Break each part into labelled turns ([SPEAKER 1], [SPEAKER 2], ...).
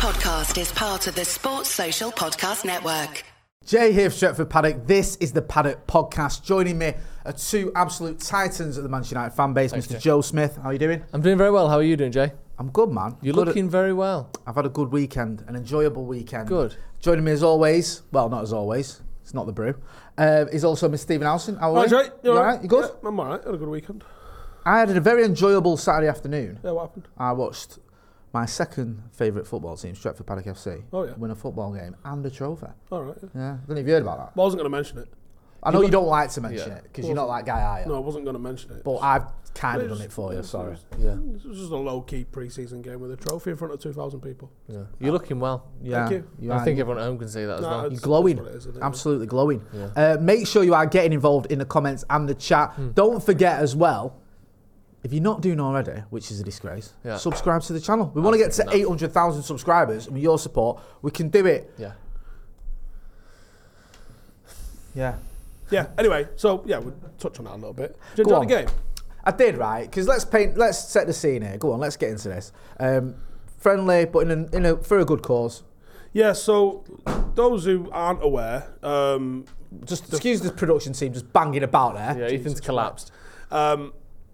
[SPEAKER 1] podcast is part of the Sports Social Podcast Network.
[SPEAKER 2] Jay here for Stretford Paddock. This is the Paddock Podcast. Joining me are two absolute titans of the Manchester United fan base,
[SPEAKER 3] Thanks,
[SPEAKER 2] Mr.
[SPEAKER 3] Jay.
[SPEAKER 2] Joe Smith. How are you doing?
[SPEAKER 3] I'm doing very well. How are you doing, Jay?
[SPEAKER 2] I'm good, man.
[SPEAKER 3] You're
[SPEAKER 2] Good.
[SPEAKER 3] looking very well.
[SPEAKER 2] I've had a good weekend, an enjoyable weekend.
[SPEAKER 3] Good.
[SPEAKER 2] Joining me as always, well, not as always. It's not the brew. Uh, is also Mr. Stephen Howson. How are
[SPEAKER 4] Hi,
[SPEAKER 2] you?
[SPEAKER 4] Jay.
[SPEAKER 2] You all right? You good?
[SPEAKER 4] Yeah, I'm alright. Had a good weekend.
[SPEAKER 2] I had a very enjoyable Saturday afternoon.
[SPEAKER 4] Yeah, what happened?
[SPEAKER 2] I watched my second favourite football team, Stretford Paddock FC,
[SPEAKER 4] Oh, yeah.
[SPEAKER 2] win a football game and a trophy.
[SPEAKER 4] Alright. Yeah.
[SPEAKER 2] Yeah, I don't know if you heard about that.
[SPEAKER 4] Well, I wasn't going to mention it.
[SPEAKER 2] I know
[SPEAKER 4] You
[SPEAKER 2] you don't like to mention
[SPEAKER 3] Yeah.
[SPEAKER 2] it because you're not that guy, are you?
[SPEAKER 4] No, I wasn't going to mention it.
[SPEAKER 2] But I've kind of done it for you, sorry.
[SPEAKER 3] Yeah.
[SPEAKER 4] This was just a low key pre season game with a trophy in front of 2,000 people.
[SPEAKER 3] yeah. You're looking well.
[SPEAKER 2] Yeah,
[SPEAKER 4] you.
[SPEAKER 2] you
[SPEAKER 3] I think everyone at home can see that as
[SPEAKER 4] No,
[SPEAKER 3] well.
[SPEAKER 2] You're glowing.
[SPEAKER 4] that's what it is, isn't?
[SPEAKER 2] Absolutely glowing.
[SPEAKER 3] Yeah.
[SPEAKER 2] Uh, make sure you are getting involved in the comments and the chat.
[SPEAKER 3] Hmm.
[SPEAKER 2] Don't forget as well, if you're not doing already, which is a disgrace,
[SPEAKER 3] Yeah.
[SPEAKER 2] subscribe to the channel. We want to get to 800,000 subscribers, and with your support, we can do it.
[SPEAKER 3] Yeah.
[SPEAKER 2] Yeah.
[SPEAKER 4] Yeah, anyway, so yeah, we'll touch on that a little bit. Did
[SPEAKER 2] Go
[SPEAKER 4] you
[SPEAKER 2] on.
[SPEAKER 4] enjoy the game?
[SPEAKER 2] I did right because let's paint. Let's set the scene here. Go on, let's get into this. Um, friendly, but in a, in a for a good cause.
[SPEAKER 4] Yeah, so those who aren't aware, um,
[SPEAKER 2] Just excuse the production team just banging about there.
[SPEAKER 3] Yeah, Ethan's collapsed.
[SPEAKER 4] um,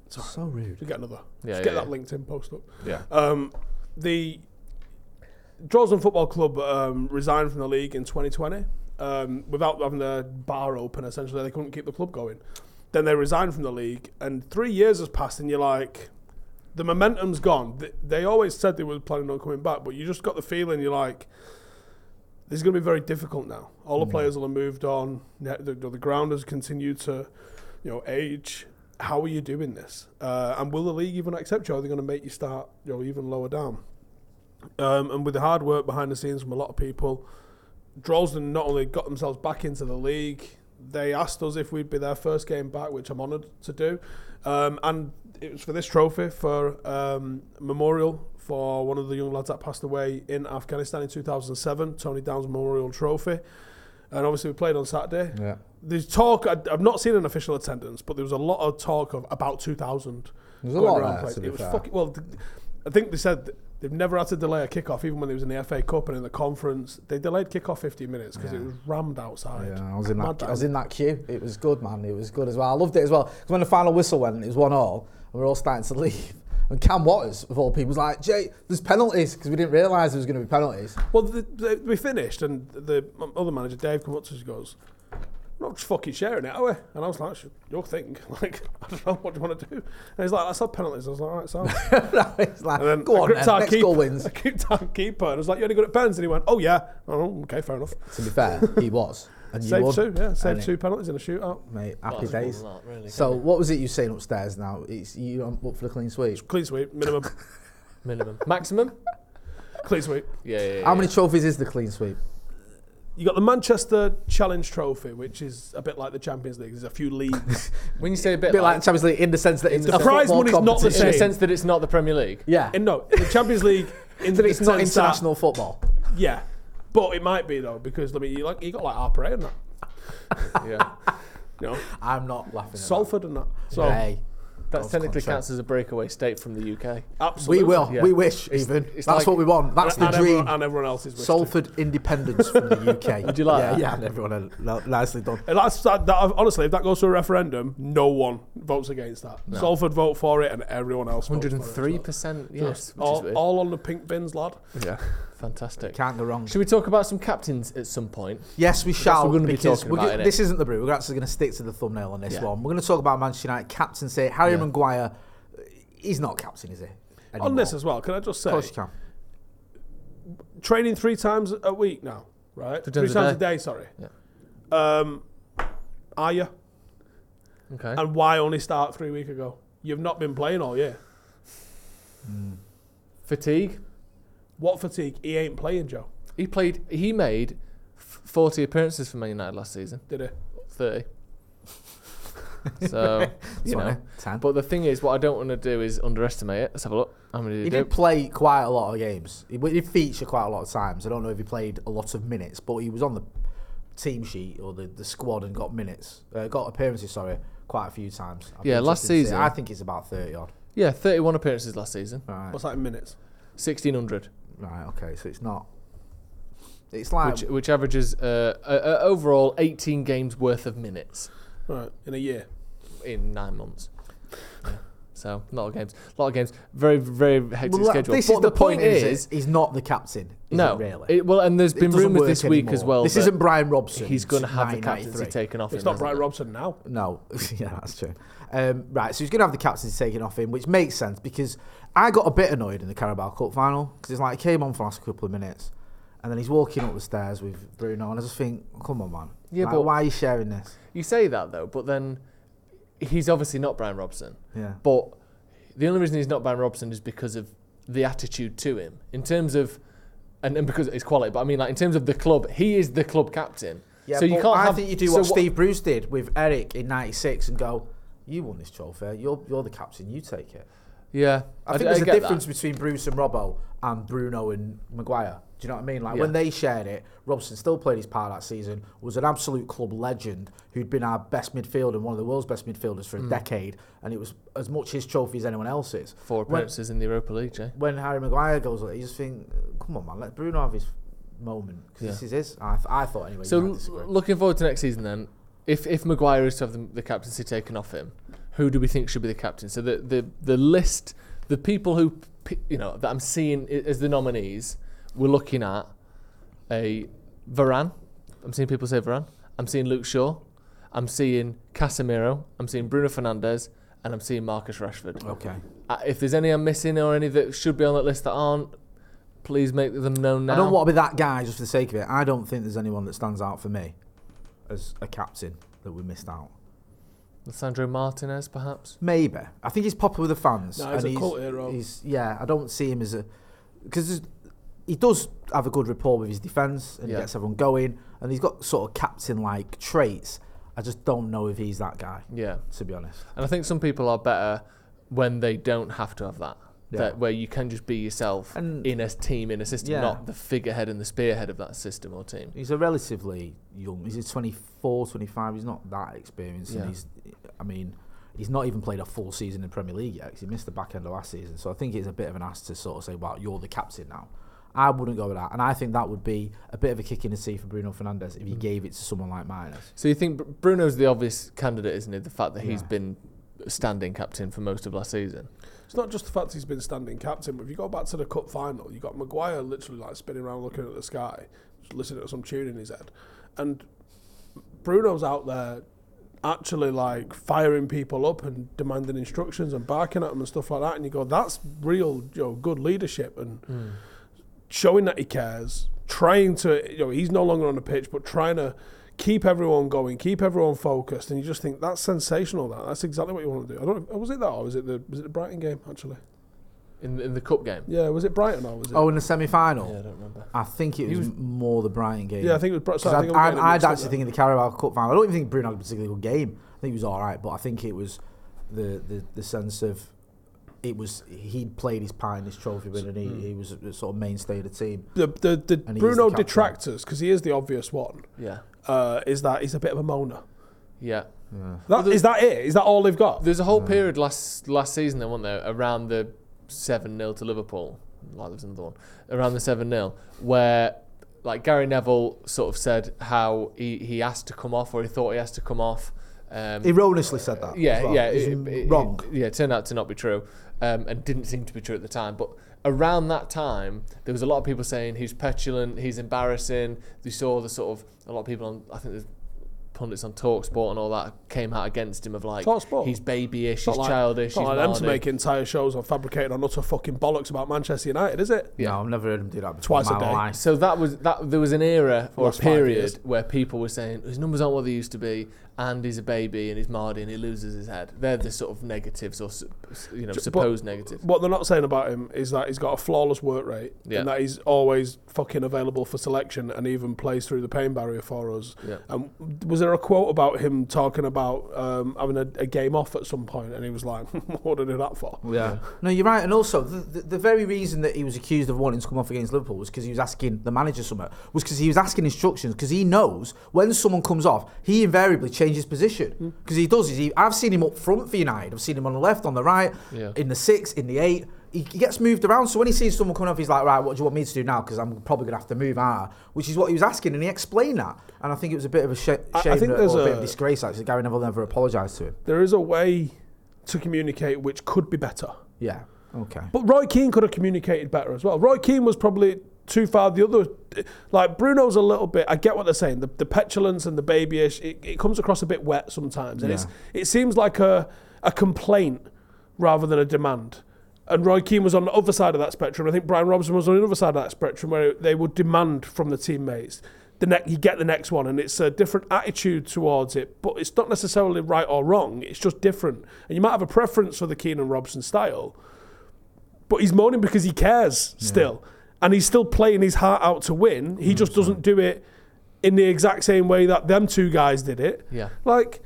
[SPEAKER 2] So rude.
[SPEAKER 4] to get another,
[SPEAKER 3] Yeah,
[SPEAKER 4] just
[SPEAKER 3] yeah,
[SPEAKER 4] get
[SPEAKER 3] yeah.
[SPEAKER 4] that LinkedIn post up.
[SPEAKER 3] Yeah.
[SPEAKER 4] Um, the Droylsden Football Club um, resigned from the league in 2020 um, without having the bar open. Essentially, they couldn't keep the club going. Then they resigned from the league, and three years has passed, and you're like, the momentum's gone. Th- They always said they were planning on coming back, but you just got the feeling you're like, this is going to be very difficult now. All the players will have moved on. The, the, the ground has continued to, you know, age. How are you doing this? Uh, and will the league even accept you? Are they going to make you start, you know, even lower down? Um, and with the hard work behind the scenes from a lot of people, Droylsden not only got themselves back into the league, they asked us if we'd be their first game back, which I'm honoured to do. Um, and it was for this trophy, for um, memorial for one of the young lads that passed away in Afghanistan in 2007, Tony Downs Memorial Trophy. And obviously, we played on Saturday.
[SPEAKER 2] Yeah.
[SPEAKER 4] There's talk, I, I've not seen an official attendance, but there was a lot of talk of about 2,000.
[SPEAKER 2] There's a lot
[SPEAKER 4] around
[SPEAKER 2] there, to be
[SPEAKER 4] It was
[SPEAKER 2] fair.
[SPEAKER 4] fucking, well, th- I think they said they've never had to delay a kickoff, even when they was in the FA Cup and in the conference. They delayed kickoff 15 minutes because it was rammed outside.
[SPEAKER 2] Yeah, I was in that. I was in that queue. It was good, man. It was good as well. I loved it as well. Because when the final whistle went, it was one all, and we're all starting to leave. And Cam Waters, of all people, was like, "Jay, there's penalties," because we didn't realise there was going to be penalties.
[SPEAKER 4] Well, the, the, we finished, and the other manager, Dave, come up to us and goes, not just fucking sharing it, are we? And I was like, your thing. Like, I don't know what do you want to do. And he's like, Let's have penalties. I was like, All right, so.
[SPEAKER 2] it's like,
[SPEAKER 4] And then
[SPEAKER 2] go on, then. next
[SPEAKER 4] keep-
[SPEAKER 2] goal wins.
[SPEAKER 4] I our keeper, and I was like, You're only good at pens? And he went, Oh, yeah. Oh, okay, fair enough.
[SPEAKER 2] To be fair, he was. And you
[SPEAKER 4] Saved
[SPEAKER 2] won.
[SPEAKER 4] two, yeah, saved two penalties in a shootout.
[SPEAKER 2] Mate, happy
[SPEAKER 3] Well,
[SPEAKER 2] days.
[SPEAKER 3] not really,
[SPEAKER 2] So, what was it you saying upstairs now? It's you on- up for the clean sweep.
[SPEAKER 4] Clean sweep, minimum.
[SPEAKER 3] minimum, maximum.
[SPEAKER 4] clean sweep.
[SPEAKER 3] Yeah, yeah. yeah
[SPEAKER 2] How many trophies is the clean sweep?
[SPEAKER 4] You got the Manchester Challenge Trophy, which is a bit like the Champions League. There's a few leagues.
[SPEAKER 3] When you say a bit,
[SPEAKER 2] A bit like
[SPEAKER 3] like,
[SPEAKER 2] Champions League in the sense that it's
[SPEAKER 4] The
[SPEAKER 2] a
[SPEAKER 4] prize
[SPEAKER 2] football
[SPEAKER 4] money's not the
[SPEAKER 2] competition.
[SPEAKER 3] in the
[SPEAKER 4] same.
[SPEAKER 3] sense that it's not the Premier League.
[SPEAKER 2] Yeah,
[SPEAKER 4] in no, the Champions League. In
[SPEAKER 2] that
[SPEAKER 4] the
[SPEAKER 2] it's not
[SPEAKER 4] sense that-
[SPEAKER 2] international football.
[SPEAKER 4] Yeah, but it might be though because I mean, you like you got like Harper and that,
[SPEAKER 3] Yeah,
[SPEAKER 4] No.
[SPEAKER 2] I'm not laughing. At
[SPEAKER 4] Salford and that. So
[SPEAKER 2] that. Hey,
[SPEAKER 3] that technically
[SPEAKER 2] contract.
[SPEAKER 3] counts as a breakaway state from the UK.
[SPEAKER 4] absolutely,
[SPEAKER 2] we will.
[SPEAKER 3] Yeah.
[SPEAKER 2] We wish.
[SPEAKER 3] It's-
[SPEAKER 2] even
[SPEAKER 3] it's
[SPEAKER 2] that's
[SPEAKER 3] like-
[SPEAKER 2] what we want. That's
[SPEAKER 4] and,
[SPEAKER 2] the
[SPEAKER 4] and
[SPEAKER 2] dream.
[SPEAKER 4] Everyone, and everyone else is wish to.
[SPEAKER 2] Salford independence from the UK.
[SPEAKER 3] Would you like
[SPEAKER 2] yeah,
[SPEAKER 3] that?
[SPEAKER 2] Yeah, and everyone no, nicely done.
[SPEAKER 4] And that's that, that, honestly, if that goes to a referendum, no one votes against that. Salford vote for it, and everyone else. votes for it
[SPEAKER 3] Hundred
[SPEAKER 4] as
[SPEAKER 3] and three
[SPEAKER 4] well.
[SPEAKER 3] percent. Yes,
[SPEAKER 4] all, all on the pink bins, lad.
[SPEAKER 3] Yeah, fantastic.
[SPEAKER 2] Can't go wrong.
[SPEAKER 3] Should we talk about some captains at some point?
[SPEAKER 2] Yes, we shall.
[SPEAKER 3] we're gonna be talking
[SPEAKER 2] we're
[SPEAKER 3] about,
[SPEAKER 2] go-
[SPEAKER 3] innit?
[SPEAKER 2] this isn't the brew. We're actually going to stick to the thumbnail on this
[SPEAKER 3] Yeah.
[SPEAKER 2] one. We're going to talk about Manchester United captaincy. Harry
[SPEAKER 3] Yeah.
[SPEAKER 2] Maguire, he's not captain, is he?
[SPEAKER 4] On this as well, can I just say,
[SPEAKER 2] of course you can.
[SPEAKER 4] training three times a week now, right?
[SPEAKER 3] Three
[SPEAKER 4] Three
[SPEAKER 3] times
[SPEAKER 4] times,
[SPEAKER 3] a
[SPEAKER 4] a day. Sorry.
[SPEAKER 3] Yeah.
[SPEAKER 4] Um, are you?
[SPEAKER 3] Okay.
[SPEAKER 4] And why only start three weeks ago? You've not been playing all year.
[SPEAKER 3] Fatigue.
[SPEAKER 4] What fatigue? He ain't playing, Joe.
[SPEAKER 3] He played. He made f- forty appearances for Man United last season.
[SPEAKER 4] Did he?
[SPEAKER 3] Thirty. so you
[SPEAKER 2] Sorry,
[SPEAKER 3] know.
[SPEAKER 2] ten.
[SPEAKER 3] But the thing is, what I don't want to do is underestimate it. Let's have a look. How many did
[SPEAKER 2] He
[SPEAKER 3] he,
[SPEAKER 2] did
[SPEAKER 3] do?
[SPEAKER 2] play quite a lot of games. He, he did feature quite a lot of times. I don't know if he played a lot of minutes, but he was on the team sheet or the, the squad and got minutes, uh, got appearances. Sorry, quite a few times. I'd
[SPEAKER 3] Yeah, last
[SPEAKER 2] interested to see.
[SPEAKER 3] season-
[SPEAKER 2] I think it's about thirty odd.
[SPEAKER 3] Yeah, thirty-one appearances last season.
[SPEAKER 2] Right.
[SPEAKER 4] What's that in minutes?
[SPEAKER 3] Sixteen hundred.
[SPEAKER 2] Right. Okay. So it's not. It's like
[SPEAKER 3] which, which averages uh, uh, uh, overall 18 games worth of minutes
[SPEAKER 4] Right, in a year.
[SPEAKER 3] in nine months. Yeah. So a lot of games, a lot of games. Very very hectic
[SPEAKER 2] Well,
[SPEAKER 3] schedule.
[SPEAKER 2] This
[SPEAKER 3] but
[SPEAKER 2] is
[SPEAKER 3] the, point is,
[SPEAKER 2] he's not the captain. Is
[SPEAKER 3] no,
[SPEAKER 2] it really.
[SPEAKER 3] it- well, and there's
[SPEAKER 2] It
[SPEAKER 3] been
[SPEAKER 2] doesn't
[SPEAKER 3] rumours
[SPEAKER 2] work
[SPEAKER 3] this week as
[SPEAKER 2] anymore.
[SPEAKER 3] well.
[SPEAKER 2] This
[SPEAKER 3] that
[SPEAKER 2] isn't Brian Robson.
[SPEAKER 3] He's going to have the
[SPEAKER 2] 1993.
[SPEAKER 3] captaincy taken off
[SPEAKER 4] It's
[SPEAKER 3] him.
[SPEAKER 4] not
[SPEAKER 3] hasn't
[SPEAKER 4] Brian
[SPEAKER 3] it?
[SPEAKER 4] Robson now.
[SPEAKER 2] No, yeah, that's true. Um, right, so he's going to have the captaincy taken off him, which makes sense because I got a bit annoyed in the Carabao Cup final because it's like he came on for the last couple of minutes and then he's walking up the stairs with Bruno, and I just think, come on, man.
[SPEAKER 3] Yeah,
[SPEAKER 2] Like,
[SPEAKER 3] but-
[SPEAKER 2] why are you sharing this?
[SPEAKER 3] You say that though, but then he's obviously not Brian Robson.
[SPEAKER 2] Yeah.
[SPEAKER 3] But the only reason he's not Brian Robson is because of the attitude to him. In terms of, and, and because of his quality, but I mean, like in terms of the club, he is the club captain.
[SPEAKER 2] Yeah,
[SPEAKER 3] so you can't
[SPEAKER 2] I
[SPEAKER 3] have.
[SPEAKER 2] think you do
[SPEAKER 3] so
[SPEAKER 2] what Steve Bruce did with Eric in '96 and go, "You won this trophy. You're you're the captain. You take it."
[SPEAKER 3] Yeah,
[SPEAKER 2] I think there's a difference
[SPEAKER 3] That.
[SPEAKER 2] between Bruce and Robbo and Bruno and Maguire. Do you know what I mean? Like
[SPEAKER 3] Yeah.
[SPEAKER 2] when they shared it, Robson still played his part that season, was an absolute club legend who'd been our best midfielder and one of the world's best midfielders for a decade, and it was as much his trophy as anyone else's.
[SPEAKER 3] Mm. Four appearances in the Europa League, Jay.
[SPEAKER 2] When Harry Maguire goes, you just think, come on, man, let Bruno have his moment because
[SPEAKER 3] Yeah.
[SPEAKER 2] this is his. I, th- I thought anyway.
[SPEAKER 3] So l- looking forward to next season then, if if Maguire is to have the, the captaincy taken off him, who do we think should be the captain? So the the, the list, the people who you know that I'm seeing as the nominees, we're looking at a Varane. I'm seeing people say Varane. I'm seeing Luke Shaw. I'm seeing Casemiro. I'm seeing Bruno Fernandes, and I'm seeing Marcus Rashford.
[SPEAKER 2] okay.
[SPEAKER 3] Uh, if there's any I'm missing or any that should be on that list that aren't, please make them known now.
[SPEAKER 2] I don't want to be that guy just for the sake of it. I don't think there's anyone that stands out for me as a captain that we missed out.
[SPEAKER 3] Sandro Martinez, perhaps.
[SPEAKER 2] Maybe. I think he's popular with the fans.
[SPEAKER 4] No, he's
[SPEAKER 2] and
[SPEAKER 4] a cult hero.
[SPEAKER 2] He's, yeah, I don't see him as a. Because he does have a good rapport with his defence and
[SPEAKER 3] Yeah.
[SPEAKER 2] he gets everyone going. And he's got sort of captain like traits. I just don't know if he's that guy,
[SPEAKER 3] Yeah.
[SPEAKER 2] to be honest.
[SPEAKER 3] And I think some people are better when they don't have to have that.
[SPEAKER 2] Yeah.
[SPEAKER 3] That where you can just be yourself
[SPEAKER 2] And-
[SPEAKER 3] in a team, in a system,
[SPEAKER 2] Yeah.
[SPEAKER 3] not the figurehead and the spearhead of that system or team.
[SPEAKER 2] He's a relatively young. He's 24, 25. He's not that experienced.
[SPEAKER 3] Yeah.
[SPEAKER 2] And he's, I mean, he's not even played a full season in the Premier League yet 'cause he missed the back end of last season. So I think it's a bit of an ask to sort of say, "Well, you're the captain now." I wouldn't go with that, and I think that would be a bit of a kick in the teeth for Bruno Fernandes if he
[SPEAKER 3] Mm.
[SPEAKER 2] gave it to someone like Miners.
[SPEAKER 3] So you think Bruno's the obvious candidate, isn't it? The fact that he's
[SPEAKER 2] Yeah.
[SPEAKER 3] been standing captain for most of last season.
[SPEAKER 4] It's not just the fact he's been standing captain, but if you go back to the cup final, you got Maguire literally like spinning around looking at the sky, listening to some tune in his head. And Bruno's out there actually like firing people up and demanding instructions and barking at them and stuff like that. And you go, that's real, you know, good leadership and hmm. showing that he cares, trying to, you know, he's no longer on the pitch, but trying to keep everyone going, keep everyone focused. And you just think that's sensational. That that's exactly what you want to do. I don't. know, Was it that or was it the was it the Brighton game actually?
[SPEAKER 3] In, in the cup game.
[SPEAKER 4] Yeah, was it Brighton or was it?
[SPEAKER 2] Oh, in the semi-final,
[SPEAKER 3] Yeah, I don't remember.
[SPEAKER 2] I think it was, more the Brighton game.
[SPEAKER 4] yeah, I think it was. Bri-
[SPEAKER 2] 'Cause
[SPEAKER 4] So I
[SPEAKER 2] I'd,
[SPEAKER 4] I'm
[SPEAKER 2] I'd, I'd actually
[SPEAKER 4] there.
[SPEAKER 2] think in the Carabao Cup final, I don't even think Bruno had a particularly good game. I think he was all right, but I think it was the, the, the sense of it was he'd played his part in this trophy win and he,
[SPEAKER 4] Hmm.
[SPEAKER 2] he was a sort of mainstay of the team.
[SPEAKER 4] the the, the Bruno
[SPEAKER 2] the
[SPEAKER 4] detractors because he is the obvious one.
[SPEAKER 3] Yeah.
[SPEAKER 4] Uh, is that he's a bit of a moaner?
[SPEAKER 3] Yeah.
[SPEAKER 4] That, is that it? Is that all they've got?
[SPEAKER 3] There's a whole period last last season, then, wasn't there, around the 7 0 to Liverpool. Like, there was another one. Around the 7 0, where like Gary Neville sort of said how he, he asked to come off or he thought he has to come off. Um,
[SPEAKER 2] Erroneously said that.
[SPEAKER 3] yeah,
[SPEAKER 2] well.
[SPEAKER 3] yeah, it- it-
[SPEAKER 2] wrong.
[SPEAKER 3] it- yeah, it turned out to not be true, um, and didn't seem to be true at the time. But around that time, there was a lot of people saying he's petulant, he's embarrassing. You saw the sort of a lot of people on, I think there's pundits on Talksport and all that came out against him of like
[SPEAKER 4] Talksport?
[SPEAKER 3] he's babyish,
[SPEAKER 4] It's
[SPEAKER 3] he's
[SPEAKER 4] like-
[SPEAKER 3] childish,
[SPEAKER 4] It's not
[SPEAKER 3] he's
[SPEAKER 4] like them to make entire shows on fabricating on utter fucking bollocks about Manchester United, is it?
[SPEAKER 3] Yeah.
[SPEAKER 2] No, I've never heard him do that before.
[SPEAKER 4] Twice
[SPEAKER 2] in
[SPEAKER 4] a day.
[SPEAKER 2] life.
[SPEAKER 3] So that was that. There was an era or a
[SPEAKER 4] Last five
[SPEAKER 3] period where people were saying his numbers aren't what they used to be, and he's a baby, and he's mardy, and he loses his head. They're the sort of negatives, or you know,
[SPEAKER 4] Ju- but-
[SPEAKER 3] supposed negatives.
[SPEAKER 4] What they're not saying about him is that he's got a flawless work rate
[SPEAKER 3] Yeah.
[SPEAKER 4] and that he's always fucking available for selection and even plays through the pain barrier for us.
[SPEAKER 3] Yeah.
[SPEAKER 4] Um, was there a quote about him talking about um, having a, a game off at some point and he was like, what did I do that for?
[SPEAKER 2] Yeah. No, you're right. And also, the, the, the very reason that he was accused of wanting to come off against Liverpool was because he was asking the manager something. Was because he was asking instructions. Because he knows when someone comes off, he invariably changes position. Hmm. Because he does. Is he, I've seen him up front for United. I've seen him on the left, on the right,
[SPEAKER 3] Yeah.
[SPEAKER 2] in the six, in the eight. he gets moved around. So when he sees someone coming off, he's like, right, what do you want me to do now? Because I'm probably gonna have to move out, which is what he was asking, and he explained that. And I think it was a bit of a sh- shame
[SPEAKER 4] I- I think
[SPEAKER 2] that-
[SPEAKER 4] there's
[SPEAKER 2] or a, bit of disgrace actually. Gary Neville never apologised to him.
[SPEAKER 4] There is a way to communicate which could be better.
[SPEAKER 2] Yeah. Okay.
[SPEAKER 4] But Roy Keane could have communicated better as well. Roy Keane was probably too far the other. Like Bruno's a little bit. I get what they're saying. The, the petulance and the babyish. It, it comes across a bit wet sometimes, and it's it seems like a a complaint rather than a demand. And Roy Keane was on the other side of that spectrum. I think Brian Robson was on the other side of that spectrum, where they would demand from the teammates the next you get the next one, and it's a different attitude towards it. But it's not necessarily right or wrong. It's just different, and you might have a preference for the Keane and Robson style but he's moaning because he cares still, and he's still playing his heart out to win. He just mm-hmm. doesn't do it in the exact same way that them two guys did it.
[SPEAKER 3] Yeah.
[SPEAKER 4] like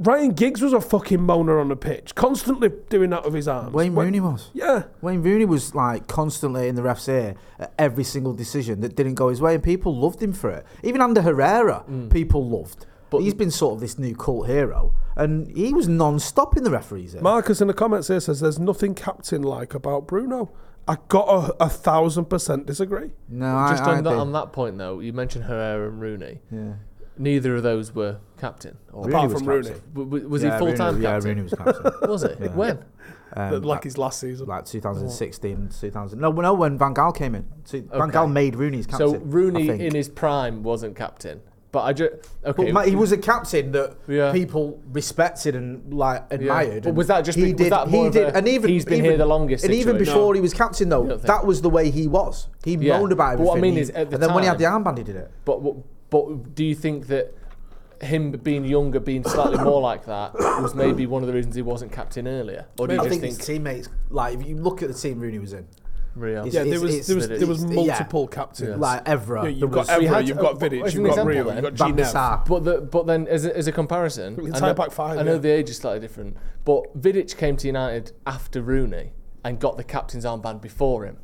[SPEAKER 4] Ryan Giggs was a fucking moaner on the pitch, constantly doing that with his arms.
[SPEAKER 2] Wayne
[SPEAKER 4] When-
[SPEAKER 2] Rooney was.
[SPEAKER 4] yeah,
[SPEAKER 2] Wayne Rooney was like constantly in the ref's ear at every single decision that didn't go his way, and people loved him for it. Even under Herrera, mm. people loved. But he's been sort of this new cult hero, and he was non-stop in the referees' ear.
[SPEAKER 4] Marcus in the comments here says there's nothing captain like about Bruno. I got a, a thousand percent disagree.
[SPEAKER 2] no,
[SPEAKER 3] Just
[SPEAKER 2] I, I
[SPEAKER 3] on that on that point though, you mentioned Herrera and Rooney.
[SPEAKER 2] Yeah.
[SPEAKER 3] Neither of those were captain. Or
[SPEAKER 2] Rooney
[SPEAKER 4] Apart
[SPEAKER 2] was
[SPEAKER 4] from Rooney.
[SPEAKER 2] captain.
[SPEAKER 3] W- w- was
[SPEAKER 2] Yeah,
[SPEAKER 3] he full time
[SPEAKER 2] Rooney,
[SPEAKER 3] captain?
[SPEAKER 2] Yeah, Rooney was captain.
[SPEAKER 3] Was it?
[SPEAKER 2] Yeah.
[SPEAKER 3] When?
[SPEAKER 2] Um,
[SPEAKER 4] like his last season.
[SPEAKER 2] like 2016, 2000. No, no, when Van Gaal came in. So Van
[SPEAKER 3] Okay.
[SPEAKER 2] Gaal made Rooney's captain.
[SPEAKER 3] So
[SPEAKER 2] I
[SPEAKER 3] Rooney
[SPEAKER 2] think.
[SPEAKER 3] in his prime wasn't captain, but I just okay.
[SPEAKER 2] But he was a captain that
[SPEAKER 3] Yeah.
[SPEAKER 2] people respected and like admired.
[SPEAKER 3] But was that just
[SPEAKER 2] he did? he did,
[SPEAKER 3] a
[SPEAKER 2] and even
[SPEAKER 3] he's been
[SPEAKER 2] even,
[SPEAKER 3] here the longest
[SPEAKER 2] And even before
[SPEAKER 4] No.
[SPEAKER 2] he was captain, though, that was the way he was. He
[SPEAKER 3] Yeah.
[SPEAKER 2] moaned about
[SPEAKER 3] But
[SPEAKER 2] everything.
[SPEAKER 3] what I mean
[SPEAKER 2] He-
[SPEAKER 3] is,
[SPEAKER 2] and then when he had the armband, he did it.
[SPEAKER 3] But but do you think that him being younger, being slightly more like that, was maybe one of the reasons he wasn't captain earlier? Or do you
[SPEAKER 2] I
[SPEAKER 3] just
[SPEAKER 2] think,
[SPEAKER 3] think,
[SPEAKER 2] his teammates, like if you look at the team Rooney was in, Rio?
[SPEAKER 4] Yeah, there was there was there was multiple
[SPEAKER 2] yeah.
[SPEAKER 4] captains.
[SPEAKER 2] like Evra,
[SPEAKER 4] Yeah,
[SPEAKER 2] there
[SPEAKER 4] you've got
[SPEAKER 2] was
[SPEAKER 4] Evra,
[SPEAKER 3] had-
[SPEAKER 4] you've got Vidic, you've got Rio, you've got
[SPEAKER 2] Van der
[SPEAKER 4] G
[SPEAKER 2] Sar.
[SPEAKER 3] But the, but then as a, as a comparison,
[SPEAKER 4] We
[SPEAKER 3] I know,
[SPEAKER 4] back five,
[SPEAKER 3] I know the age is slightly different, but Vidic came to United after Rooney and got the captain's armband before him,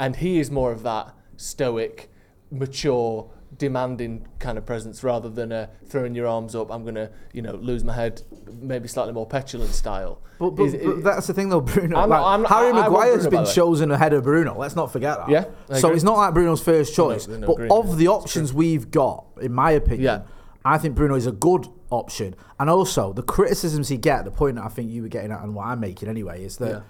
[SPEAKER 3] and he is more of that stoic, mature, demanding kind of presence rather than a throwing your arms up. I'm gonna you know lose my head, maybe slightly more petulant style.
[SPEAKER 2] But, but,
[SPEAKER 3] Is-
[SPEAKER 2] but that's the thing, though, Bruno.
[SPEAKER 3] I'm
[SPEAKER 2] like,
[SPEAKER 3] not- I'm not-
[SPEAKER 2] Harry
[SPEAKER 3] I- I want
[SPEAKER 2] Maguire's
[SPEAKER 3] Bruno,
[SPEAKER 2] been chosen ahead of Bruno. Let's not forget that.
[SPEAKER 3] Yeah, I
[SPEAKER 2] So
[SPEAKER 3] agree.
[SPEAKER 2] it's not like Bruno's first choice.
[SPEAKER 3] no,
[SPEAKER 2] but
[SPEAKER 3] agree.
[SPEAKER 2] of the options we've got, in my opinion,
[SPEAKER 3] Yeah.
[SPEAKER 2] I think Bruno is a good option. And also, the criticisms he get, the point that I think you were getting at and what I'm making anyway, is that.
[SPEAKER 3] Yeah.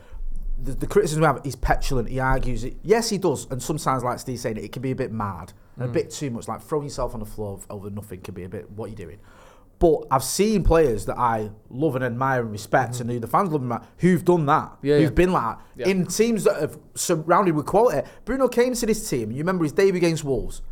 [SPEAKER 2] The, the criticism we have, he's petulant, he argues it. Yes, he does. And sometimes, like Steve saying, it can be a bit mad
[SPEAKER 3] Mm.
[SPEAKER 2] A hmm. bit too much, like throwing yourself on the floor over nothing can be a bit, what are you doing? But I've seen players that I love and admire and respect mm-hmm. and who the fans love and admire, who've done that,
[SPEAKER 3] yeah,
[SPEAKER 2] who've
[SPEAKER 3] yeah.
[SPEAKER 2] been like that.
[SPEAKER 3] Yeah.
[SPEAKER 2] In teams that have surrounded with quality. Bruno came to this team, you remember his debut against Wolves.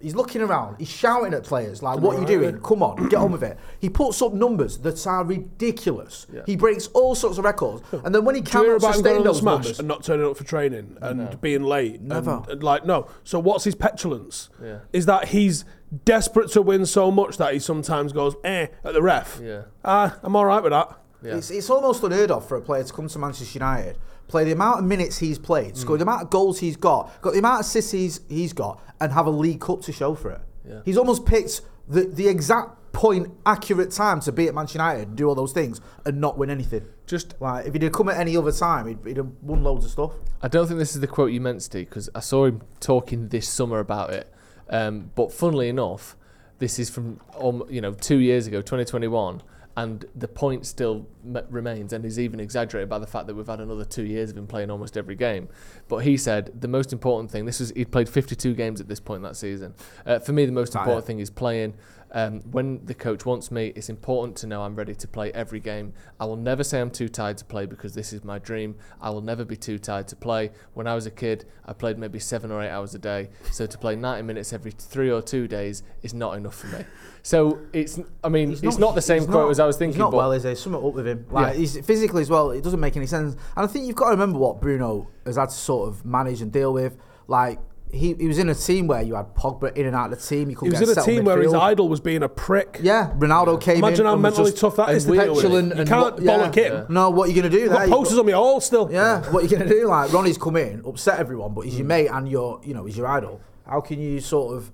[SPEAKER 2] He's looking around. He's shouting at players like, "What are you doing? Come on, get on with it." He puts up numbers that are ridiculous.
[SPEAKER 3] Yeah.
[SPEAKER 2] He breaks all sorts of records, and then when he
[SPEAKER 4] Do you hear
[SPEAKER 2] cannot
[SPEAKER 4] about him going on the
[SPEAKER 2] those
[SPEAKER 4] smash
[SPEAKER 2] numbers,
[SPEAKER 4] and not turning up for training and being late?
[SPEAKER 2] Never.
[SPEAKER 4] And, and like, no. So what's his petulance?
[SPEAKER 3] Yeah.
[SPEAKER 4] Is that he's desperate to win so much that he sometimes goes eh at the ref.
[SPEAKER 3] Yeah.
[SPEAKER 4] Ah, I'm all right with that.
[SPEAKER 3] Yeah.
[SPEAKER 2] It's, it's almost unheard of for a player to come to Manchester United, play the amount of minutes he's played, score
[SPEAKER 3] Mm.
[SPEAKER 2] the amount of goals he's got, got the amount of assists he's, he's got, and have a League Cup to show for it.
[SPEAKER 3] Yeah.
[SPEAKER 2] He's almost picked the, the exact point, accurate time to be at Manchester United and do all those things and not win anything.
[SPEAKER 3] Just
[SPEAKER 2] Like, if he'd have come at any other time, he'd, he'd have won loads of stuff.
[SPEAKER 3] I don't think this is the quote you meant, Steve, because I saw him talking this summer about it. Um, but funnily enough, this is from um, you know two years ago, 2021, and the point still m- remains, and is even exaggerated by the fact that we've had another two years of him playing almost every game. But he said the most important thing. This was he'd played 52 games at this point that season. Uh, for me, the most important thing is playing. Um, when the coach wants me, it's important to know I'm ready to play every game. I will never say I'm too tired to play because this is my dream. I will never be too tired to play. When I was a kid, I played maybe seven or eight hours a day. So to play 90 minutes every three or two days is not enough for me. So it's, I mean, it's not, the same quote
[SPEAKER 2] not-
[SPEAKER 3] as I was thinking.
[SPEAKER 2] He's not
[SPEAKER 3] but
[SPEAKER 2] well, is there? Something up with him. Like,
[SPEAKER 3] Yeah.
[SPEAKER 2] he's physically as well, it doesn't make any sense. And I think you've got to remember what Bruno has had to sort of manage and deal with. Like, he, he was in a team where you had Pogba in and out of the team. You
[SPEAKER 4] He
[SPEAKER 2] couldn't
[SPEAKER 4] was
[SPEAKER 2] get
[SPEAKER 4] in a
[SPEAKER 2] settled
[SPEAKER 4] team where his idol was being a prick.
[SPEAKER 2] Yeah, Ronaldo came in.
[SPEAKER 4] Imagine how
[SPEAKER 2] and
[SPEAKER 4] mentally tough that is to deal with.
[SPEAKER 2] petulant
[SPEAKER 4] You can't
[SPEAKER 2] what- yeah.
[SPEAKER 4] bollock him.
[SPEAKER 3] Yeah.
[SPEAKER 2] No, what are you going to do
[SPEAKER 4] You've
[SPEAKER 2] there?
[SPEAKER 4] got
[SPEAKER 2] You've
[SPEAKER 4] posters on my wall still.
[SPEAKER 2] Yeah, what are you going to do? Like Ronnie's come in, upset everyone, but he's
[SPEAKER 4] Mm.
[SPEAKER 2] your mate and your, you know, he's your idol. How can you sort of,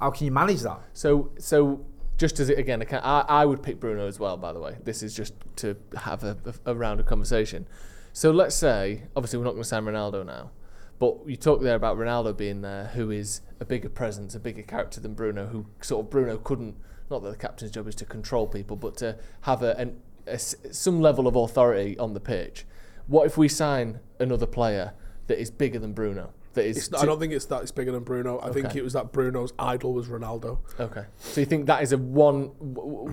[SPEAKER 2] how can you manage that?
[SPEAKER 3] So, so just as it, again, I, can, I, I would pick Bruno as well. By the way, this is just to have a, a, a round of conversation. So let's say, obviously, we're not going to sign Ronaldo now, but you talk there about Ronaldo being there, who is a bigger presence, a bigger character than Bruno, who sort of Bruno couldn't. Not that the captain's job is to control people, but to have a, an, a some level of authority on the pitch. What if we sign another player that is bigger than Bruno? That is.
[SPEAKER 4] It's, I don't think it's that it's bigger than Bruno. I think it was that Bruno's idol was Ronaldo.
[SPEAKER 3] Okay. So you think that is a one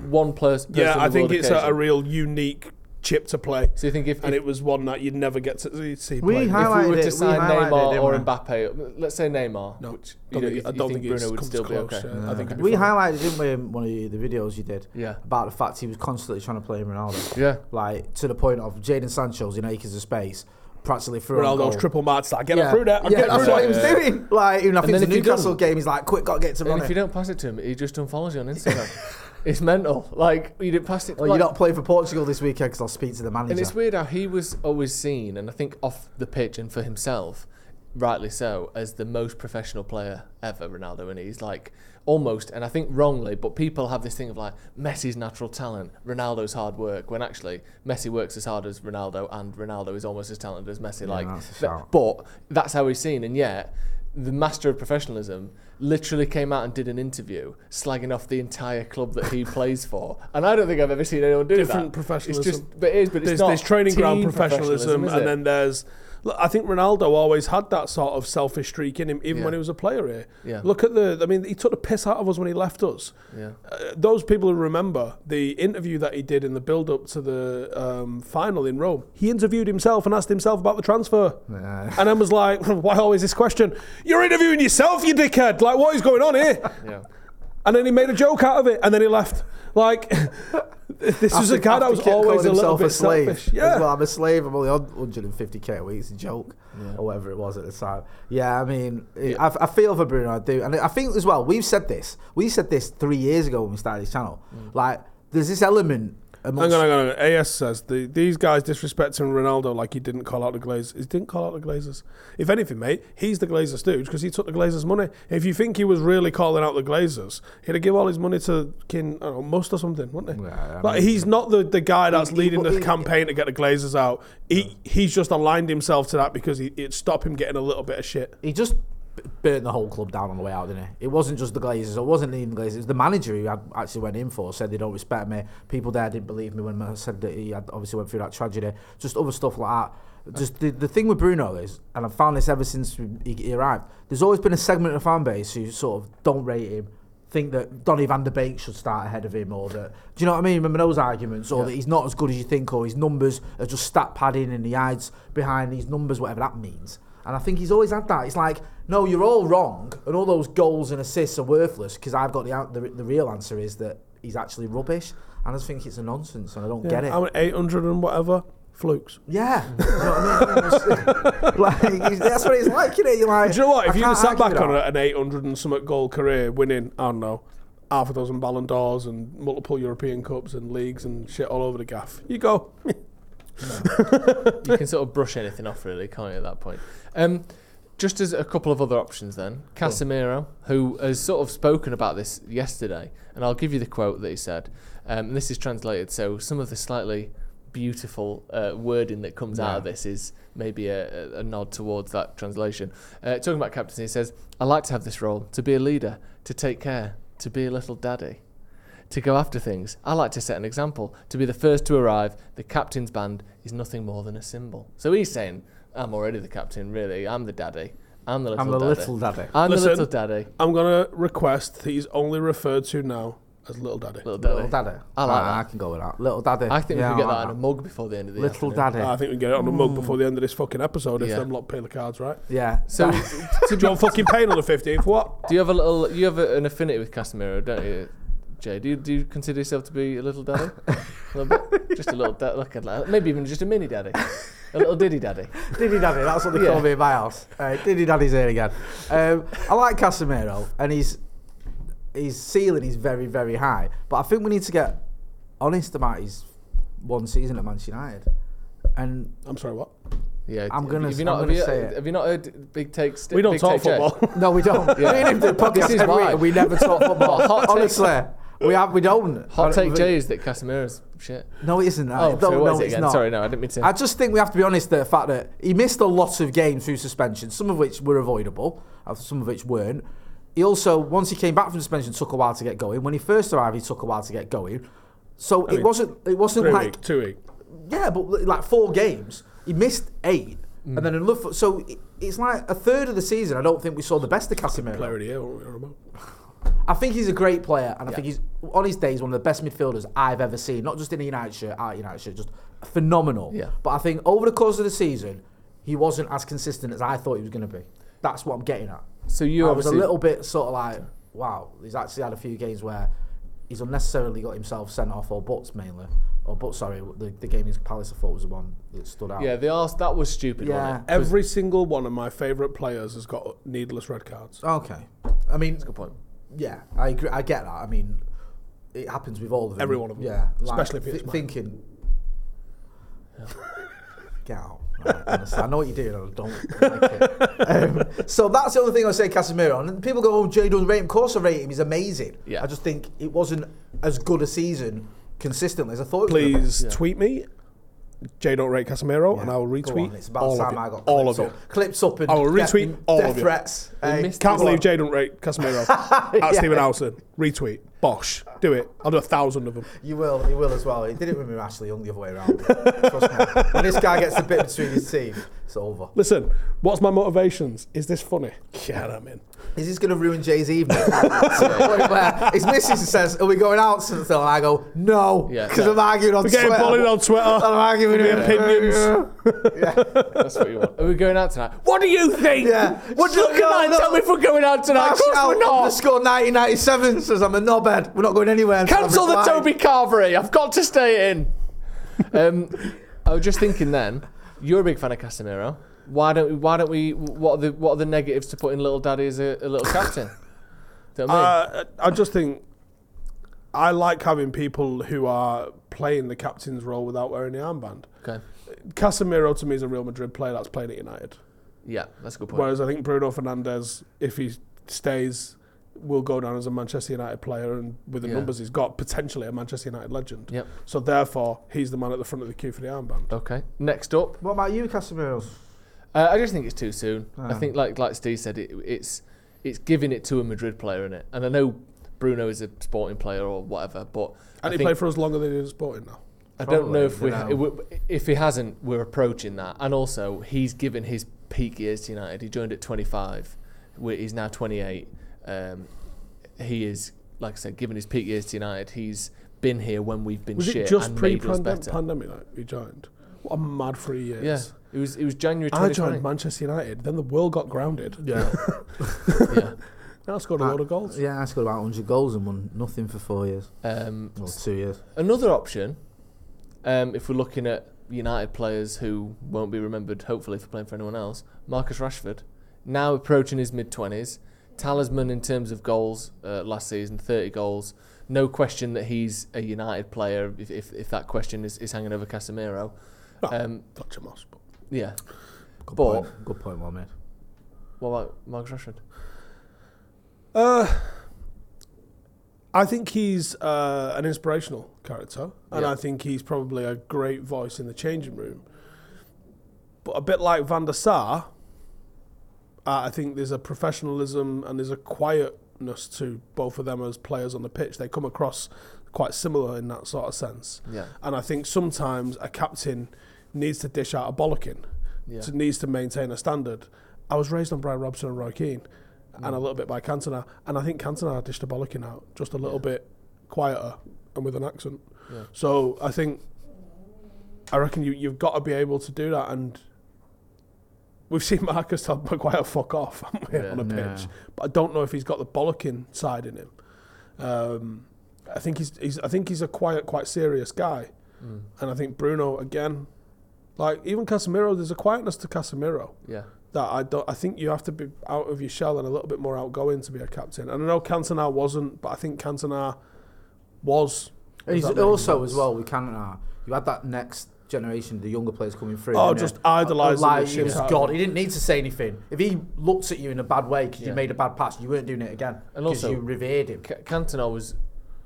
[SPEAKER 3] one plus?
[SPEAKER 4] Yeah, I think it's a, a real unique chip to play.
[SPEAKER 3] So you think if,
[SPEAKER 4] and
[SPEAKER 3] if,
[SPEAKER 4] it was one that you'd never get to see
[SPEAKER 2] We
[SPEAKER 4] play.
[SPEAKER 2] had-
[SPEAKER 3] if we
[SPEAKER 2] highlighted
[SPEAKER 3] were
[SPEAKER 2] it-
[SPEAKER 3] to
[SPEAKER 2] we
[SPEAKER 3] sign
[SPEAKER 2] highlighted it,
[SPEAKER 3] Neymar or
[SPEAKER 2] we?
[SPEAKER 3] Mbappe, let's say Neymar,
[SPEAKER 4] No,
[SPEAKER 3] which
[SPEAKER 4] don't
[SPEAKER 3] you,
[SPEAKER 4] think, I don't
[SPEAKER 3] think
[SPEAKER 4] think,
[SPEAKER 3] Bruno would
[SPEAKER 4] comes
[SPEAKER 3] still be okay.
[SPEAKER 4] yeah. I think it'd
[SPEAKER 2] We
[SPEAKER 4] fine.
[SPEAKER 2] highlighted, didn't we, in one of the, the videos you did
[SPEAKER 3] Yeah.
[SPEAKER 2] about the fact he was constantly trying to play Ronaldo.
[SPEAKER 3] Yeah.
[SPEAKER 2] Like to the point of Jadon Sancho's in acres of space, practically through on
[SPEAKER 4] Ronaldo's triple march. Like, get
[SPEAKER 2] yeah,
[SPEAKER 4] through there. I'm
[SPEAKER 2] yeah, that's what he was doing. Like, even I think the
[SPEAKER 3] if you
[SPEAKER 2] Newcastle
[SPEAKER 3] don't-
[SPEAKER 2] game. He's like, quick, got to get to
[SPEAKER 3] And if you don't pass it to him, he just unfollows you on Instagram. it's mental. Like you didn't pass it.
[SPEAKER 2] Well,
[SPEAKER 3] like,
[SPEAKER 2] you're not playing for Portugal this weekend because I'll speak to the manager.
[SPEAKER 3] And it's weird how he was always seen, and I think off the pitch and for himself, rightly so, as the most professional player ever, Ronaldo. And he's like almost, and I think wrongly, but people have this thing of like Messi's natural talent, Ronaldo's hard work, when actually Messi works as hard as Ronaldo, and Ronaldo is almost as talented as Messi. like,
[SPEAKER 2] that's shout.
[SPEAKER 3] but that's how he's seen, and yet. The master of professionalism literally came out and did an interview slagging off the entire club that he plays for, and I don't think I've ever seen anyone do
[SPEAKER 4] Different
[SPEAKER 3] that. It's
[SPEAKER 4] professionalism.
[SPEAKER 3] just, but it is, but it's
[SPEAKER 4] there's,
[SPEAKER 3] not
[SPEAKER 4] there's training ground
[SPEAKER 3] team
[SPEAKER 4] professionalism, and then there's. I think Ronaldo always had that sort of selfish streak in him, even
[SPEAKER 3] Yeah.
[SPEAKER 4] when he was a player here.
[SPEAKER 3] Yeah.
[SPEAKER 4] Look at the. I mean, he took the piss out of us when he left us.
[SPEAKER 3] Yeah.
[SPEAKER 4] Uh, those people who remember the interview that he did in the build-up to the um, final in Rome, he interviewed himself and asked himself about the transfer,
[SPEAKER 2] Yeah.
[SPEAKER 4] and I was like, "Why always this question? You're interviewing yourself, you dickhead! Like, what is going on here?"
[SPEAKER 3] Yeah.
[SPEAKER 4] And then he made a joke out of it, and then he left. Like, this was a guy that was always a little bit
[SPEAKER 2] slave.
[SPEAKER 4] selfish.
[SPEAKER 2] as
[SPEAKER 4] Yeah.
[SPEAKER 2] well, I'm a slave. I'm only on 150k a week. It's a joke, or whatever it was at the time. Yeah, I mean, I, I feel for Bruno. I do, and I think as well. We've said this. We said this three years ago when we started this channel. Mm. Like, there's this element.
[SPEAKER 4] Hang on, hang on. hang on. AS says the, these guys disrespecting Ronaldo like he didn't call out the Glazers. He didn't call out the Glazers. If anything, mate, he's the Glazers stooge because he took the Glazers' money. If you think he was really calling out the Glazers, he'd have give all his money to Kin, I know, Must or something, wouldn't he?
[SPEAKER 2] Yeah, I
[SPEAKER 4] like
[SPEAKER 2] mean-
[SPEAKER 4] he's not the, the guy that's
[SPEAKER 2] He-
[SPEAKER 4] leading
[SPEAKER 2] he-
[SPEAKER 4] the
[SPEAKER 2] he-
[SPEAKER 4] campaign to get the Glazers out. He he's just aligned himself to that because he, it'd stop him getting a little bit of shit.
[SPEAKER 2] he just b- burnt the whole club down on the way out, didn't he? It wasn't just the Glazers. It wasn't even the Glazers. It was the manager who had actually went in for said they don't respect me. People there didn't believe me when I said that he had obviously went through that tragedy. Just other stuff like that. Just the, the thing with Bruno is, and I've found this ever since he, he arrived. There's always been a segment of the fan base who sort of don't rate him. Think that Donny van der Beek should start ahead of him, or that do you know what I mean? Remember those arguments, or that he's not as good as you think, or his numbers are just stat padding and he hides behind these numbers, whatever that means. And I think he's always had that. It's like, no, you're all wrong, and all those goals and assists are worthless because I've got the, the the real answer is that he's actually rubbish. And I just think it's a nonsense, and I don't get it.
[SPEAKER 4] I'm at 800 and whatever. Flukes.
[SPEAKER 2] yeah, you know what I mean? Like that's what it's like, you know. You're like,
[SPEAKER 4] Do you know what? If you sat back on an 800 and something goal career, winning, I don't know, half a dozen Ballon d'Ors and multiple European Cups and leagues and shit all over the gaff, you go.
[SPEAKER 3] you can sort of brush anything off, really, can't you, at that point? Um, just as a couple of other options, then Casemiro, who has sort of spoken about this yesterday, and I'll give you the quote that he said. Um, and this is translated, so some of the slightly beautiful uh, wording that comes out of this is maybe a, a, a nod towards that translation. Uh, talking about captaincy, he says, "I like to have this role: to be a leader, to take care, to be a little daddy." To go after things. I like to set an example. To be the first to arrive, the captain's band is nothing more than a symbol. So he's saying, I'm already the captain, really. I'm the daddy. I'm the little
[SPEAKER 2] I'm the
[SPEAKER 3] daddy.
[SPEAKER 2] little daddy.
[SPEAKER 3] I'm
[SPEAKER 4] Listen.
[SPEAKER 3] the little daddy.
[SPEAKER 4] I'm going to request that he's only referred to now as Little Daddy.
[SPEAKER 3] Little daddy.
[SPEAKER 2] Little daddy.
[SPEAKER 3] I like
[SPEAKER 2] Ah,
[SPEAKER 3] that.
[SPEAKER 2] I can go with that. Little daddy.
[SPEAKER 3] I think
[SPEAKER 2] Yeah,
[SPEAKER 3] we could get
[SPEAKER 2] I
[SPEAKER 3] that
[SPEAKER 2] like
[SPEAKER 3] a mug before the end of the
[SPEAKER 2] Little
[SPEAKER 3] afternoon.
[SPEAKER 2] daddy.
[SPEAKER 4] I think we can get it on the mug before the end of this fucking episode if
[SPEAKER 3] Yeah.
[SPEAKER 4] them lot pay the cards, right?
[SPEAKER 2] yeah.
[SPEAKER 3] So,
[SPEAKER 4] Do you want fucking paying on the 15th? What?
[SPEAKER 3] do you have a little? You have a, an affinity with Casemiro, don't you, Jay? Do you, do you consider yourself to be a little daddy? a little bit, just a little, da- like a, maybe even just a mini daddy, a little diddy daddy.
[SPEAKER 2] Diddy Daddy, that's what they
[SPEAKER 3] Yeah.
[SPEAKER 2] call me in my house. Uh, Diddy Daddy's here again. Um, I like Casemiro, and he's his ceiling is very, very high. But I think we need to get honest about his one season at Manchester United. And
[SPEAKER 4] I'm sorry, what?
[SPEAKER 3] Yeah,
[SPEAKER 2] I'm gonna
[SPEAKER 3] Have you not,
[SPEAKER 2] I'm
[SPEAKER 3] have,
[SPEAKER 2] gonna
[SPEAKER 3] you,
[SPEAKER 2] say it.
[SPEAKER 3] have you not heard big takes?
[SPEAKER 4] We don't
[SPEAKER 3] big
[SPEAKER 4] talk
[SPEAKER 3] Take Jay?
[SPEAKER 4] football.
[SPEAKER 2] no, we don't.
[SPEAKER 3] Yeah.
[SPEAKER 2] Me and him do a podcast
[SPEAKER 3] This is
[SPEAKER 2] every
[SPEAKER 3] why.
[SPEAKER 2] week, and we never talk football.
[SPEAKER 3] Hot take.
[SPEAKER 2] Honestly, We have, we don't.
[SPEAKER 3] Hot
[SPEAKER 2] I
[SPEAKER 3] take Jay is that Casemiro's shit.
[SPEAKER 2] No, it isn't that.
[SPEAKER 3] Oh,
[SPEAKER 2] no,
[SPEAKER 3] sorry, what
[SPEAKER 2] no,
[SPEAKER 3] is it
[SPEAKER 2] it's
[SPEAKER 3] again?
[SPEAKER 2] not.
[SPEAKER 3] Sorry, no, I didn't mean to.
[SPEAKER 2] I just think we have to be honest. The fact that he missed a lot of games through suspension, some of which were avoidable, uh, some of which weren't. He also, once he came back from suspension, took a while to get going. When he first arrived, he took a while to get going. So it
[SPEAKER 4] mean,
[SPEAKER 2] wasn't. It wasn't like
[SPEAKER 4] week, two week.
[SPEAKER 2] yeah, but like four games, he missed eight,
[SPEAKER 3] Mm.
[SPEAKER 2] and then another. four- So it- it's like a third of the season. I don't think we saw the best of Casemiro.
[SPEAKER 4] Player of the year, we're about.
[SPEAKER 2] I think he's a great player, and I think he's on his days one of the best midfielders I've ever seen. Not just in a United shirt, out of United shirt, just phenomenal.
[SPEAKER 3] Yeah.
[SPEAKER 2] But I think over the course of the season, he wasn't as consistent as I thought he was going to be. That's what I'm getting at.
[SPEAKER 3] so you
[SPEAKER 2] I was a little bit sort of like, wow, he's actually had a few games where he's unnecessarily got himself sent off, or butts mainly, or but sorry, the, the game against Palace I thought was the one that stood out.
[SPEAKER 3] yeah, the arse that was stupid.
[SPEAKER 2] Yeah.
[SPEAKER 3] wasn't it?
[SPEAKER 4] Every single one of my favourite players has got needless red cards.
[SPEAKER 2] Okay. I mean, That's a
[SPEAKER 3] Good point.
[SPEAKER 2] Yeah, I agree. I get that. I mean, it happens with all of them.
[SPEAKER 4] Every one of them.
[SPEAKER 2] Yeah,
[SPEAKER 4] Especially if
[SPEAKER 2] thi-
[SPEAKER 4] it's mine.
[SPEAKER 2] thinking. Get out. Right, I know what you're doing. I don't like it. Um, so that's the only thing I say Casemiro. And people go, "Oh, Jay doesn't rate him." Of course, I rate him. He's amazing.
[SPEAKER 3] Yeah.
[SPEAKER 2] I just think it wasn't as good a season consistently as I thought. It was be.
[SPEAKER 4] Please
[SPEAKER 3] Yeah.
[SPEAKER 4] tweet me, J. Don't rate Casemiro,
[SPEAKER 2] Yeah,
[SPEAKER 4] and I will
[SPEAKER 2] go on,
[SPEAKER 4] retweet
[SPEAKER 2] It's about
[SPEAKER 4] all
[SPEAKER 2] time
[SPEAKER 4] of you.
[SPEAKER 2] I got
[SPEAKER 4] all of
[SPEAKER 2] clips
[SPEAKER 4] you.
[SPEAKER 2] clips up and
[SPEAKER 4] I will
[SPEAKER 2] death-
[SPEAKER 4] retweet all
[SPEAKER 2] death
[SPEAKER 4] of
[SPEAKER 2] threats.
[SPEAKER 3] We
[SPEAKER 2] Hey,
[SPEAKER 4] Can't believe don't rate Casemiro at
[SPEAKER 2] Yeah.
[SPEAKER 4] Stephen Howson. Retweet. Bosh. Do it. I'll do a thousand of them.
[SPEAKER 2] You will, you will as well. He did it with me, Ashley Young, the other way around. Trust me. When this guy gets a bit between his teeth, it's over.
[SPEAKER 4] Listen, what's my motivations? Is this funny? Yeah, I'm in.
[SPEAKER 2] Is this going to ruin Jay's evening? To where his missus says, "Are we going out?" Something, and I go, "No,"
[SPEAKER 3] Yeah,
[SPEAKER 2] because
[SPEAKER 3] no.
[SPEAKER 2] I'm arguing on Twitter.
[SPEAKER 4] We're getting bullied on Twitter.
[SPEAKER 2] I'm arguing
[SPEAKER 4] The opinions. yeah.
[SPEAKER 3] That's what you want. Are we going out tonight? What do you think?
[SPEAKER 2] Yeah.
[SPEAKER 3] What
[SPEAKER 2] No,
[SPEAKER 3] look at that?
[SPEAKER 2] no.
[SPEAKER 3] Tell me if we're going out tonight. Of course
[SPEAKER 2] out
[SPEAKER 3] we're not.
[SPEAKER 2] underscore 1997 says I'm a knobhead. We're not going anywhere.
[SPEAKER 3] Cancel the. Toby Carvery. I've got to stay in. Um, I was just thinking then. You're a big fan of Casemiro. Why don't we? Why don't we? What are the What are the negatives to putting little daddy as a, a little captain? Do you know I mean?
[SPEAKER 4] Uh, I just think I like having people who are playing the captain's role without wearing the armband.
[SPEAKER 3] okay.
[SPEAKER 4] Casemiro to me is a Real Madrid player that's playing at United.
[SPEAKER 3] Yeah, that's a good point.
[SPEAKER 4] Whereas I think Bruno Fernandes, if he stays, will go down as a Manchester United player, and with the
[SPEAKER 3] Yeah.
[SPEAKER 4] numbers he's got, potentially a Manchester United legend.
[SPEAKER 3] Yep.
[SPEAKER 4] So therefore, he's the man at the front of the queue for the armband.
[SPEAKER 3] Okay. Next up,
[SPEAKER 2] What about you, Casemiro?
[SPEAKER 3] Uh, I just think it's too soon. I
[SPEAKER 2] Ah.
[SPEAKER 3] think, like like Steve said, it, it's it's giving it to a Madrid player in it, and I know Bruno is a sporting player or whatever, but
[SPEAKER 4] And
[SPEAKER 3] I
[SPEAKER 4] he
[SPEAKER 3] think-
[SPEAKER 4] played for us longer than he did Sporting now.
[SPEAKER 3] I don't know if we,
[SPEAKER 2] you know.
[SPEAKER 3] if he hasn't, we're approaching that. And also, he's given his peak years to United. He joined at 25. we- He's now 28. Um, he is, like I said, given his peak years to United. He's been here when we've been
[SPEAKER 4] Was
[SPEAKER 3] shit
[SPEAKER 4] it just
[SPEAKER 3] and made us
[SPEAKER 4] pre-pandemic
[SPEAKER 3] better.
[SPEAKER 4] pandemic that he joined? What a mad three years.
[SPEAKER 3] yeah, it was it was January
[SPEAKER 4] I
[SPEAKER 3] 2020.
[SPEAKER 4] joined Manchester United, then the world got grounded.
[SPEAKER 2] Yeah.
[SPEAKER 3] yeah.
[SPEAKER 4] Now I scored a lot of goals.
[SPEAKER 2] yeah, I scored about 100 goals and won nothing for four years.
[SPEAKER 3] Um,
[SPEAKER 2] Well, two years.
[SPEAKER 3] Another option, um, if we're looking at United players who won't be remembered, hopefully, for playing for anyone else, Marcus Rashford, now approaching his mid 20s, talisman in terms of goals uh, last season, 30 goals. No question that he's a United player, if, if, if that question is, is hanging over Casemiro.
[SPEAKER 4] No.
[SPEAKER 3] Um,
[SPEAKER 4] Gotcha, Moss. But
[SPEAKER 3] yeah.
[SPEAKER 2] Good
[SPEAKER 3] But-
[SPEAKER 2] point. Good point, well made.
[SPEAKER 3] What about Marcus Rashford?
[SPEAKER 4] Uh, I think he's uh, an inspirational character, and
[SPEAKER 3] Yeah.
[SPEAKER 4] I think he's probably a great voice in the changing room. But a bit like Van der Sar, uh, I think there's a professionalism and there's a quietness to both of them as players on the pitch. They come across quite similar in that sort of sense.
[SPEAKER 3] Yeah.
[SPEAKER 4] And I think sometimes a captain needs to dish out a bollocking,
[SPEAKER 3] Yeah.
[SPEAKER 4] to, needs to maintain a standard. I was raised on Brian Robson and Roy Keane, and a little bit by Cantona, and I think Cantona dished a bollocking out just a little bit quieter and with an accent.
[SPEAKER 3] Yeah.
[SPEAKER 4] So I think, I reckon you you've got to be able to do that, and we've seen Marcus tell Maguire fuck off
[SPEAKER 3] Yeah.
[SPEAKER 4] on a
[SPEAKER 2] Yeah.
[SPEAKER 4] pitch, but I don't know if he's got the bollocking side in him. Um, I think he's, he's I think he's a quiet, quite serious guy.
[SPEAKER 3] Mm.
[SPEAKER 4] And I think Bruno again, like even Casemiro, there's a quietness to Casemiro
[SPEAKER 3] Yeah.
[SPEAKER 4] that I don't. I think you have to be out of your shell and a little bit more outgoing to be a captain. And I know Cantona wasn't, but I think Cantona was.
[SPEAKER 2] He's
[SPEAKER 4] Does that make
[SPEAKER 2] also as well. We can't. Uh, you had that next generation, the younger players coming through.
[SPEAKER 4] Oh,
[SPEAKER 2] didn't you?
[SPEAKER 4] just idolising
[SPEAKER 2] like he was God. He didn't need to say anything. If he looked at you in a bad way because
[SPEAKER 3] Yeah.
[SPEAKER 2] you made a bad pass, you weren't doing it again
[SPEAKER 3] And
[SPEAKER 2] because
[SPEAKER 3] also-
[SPEAKER 2] you revered him.
[SPEAKER 3] C- Cantona was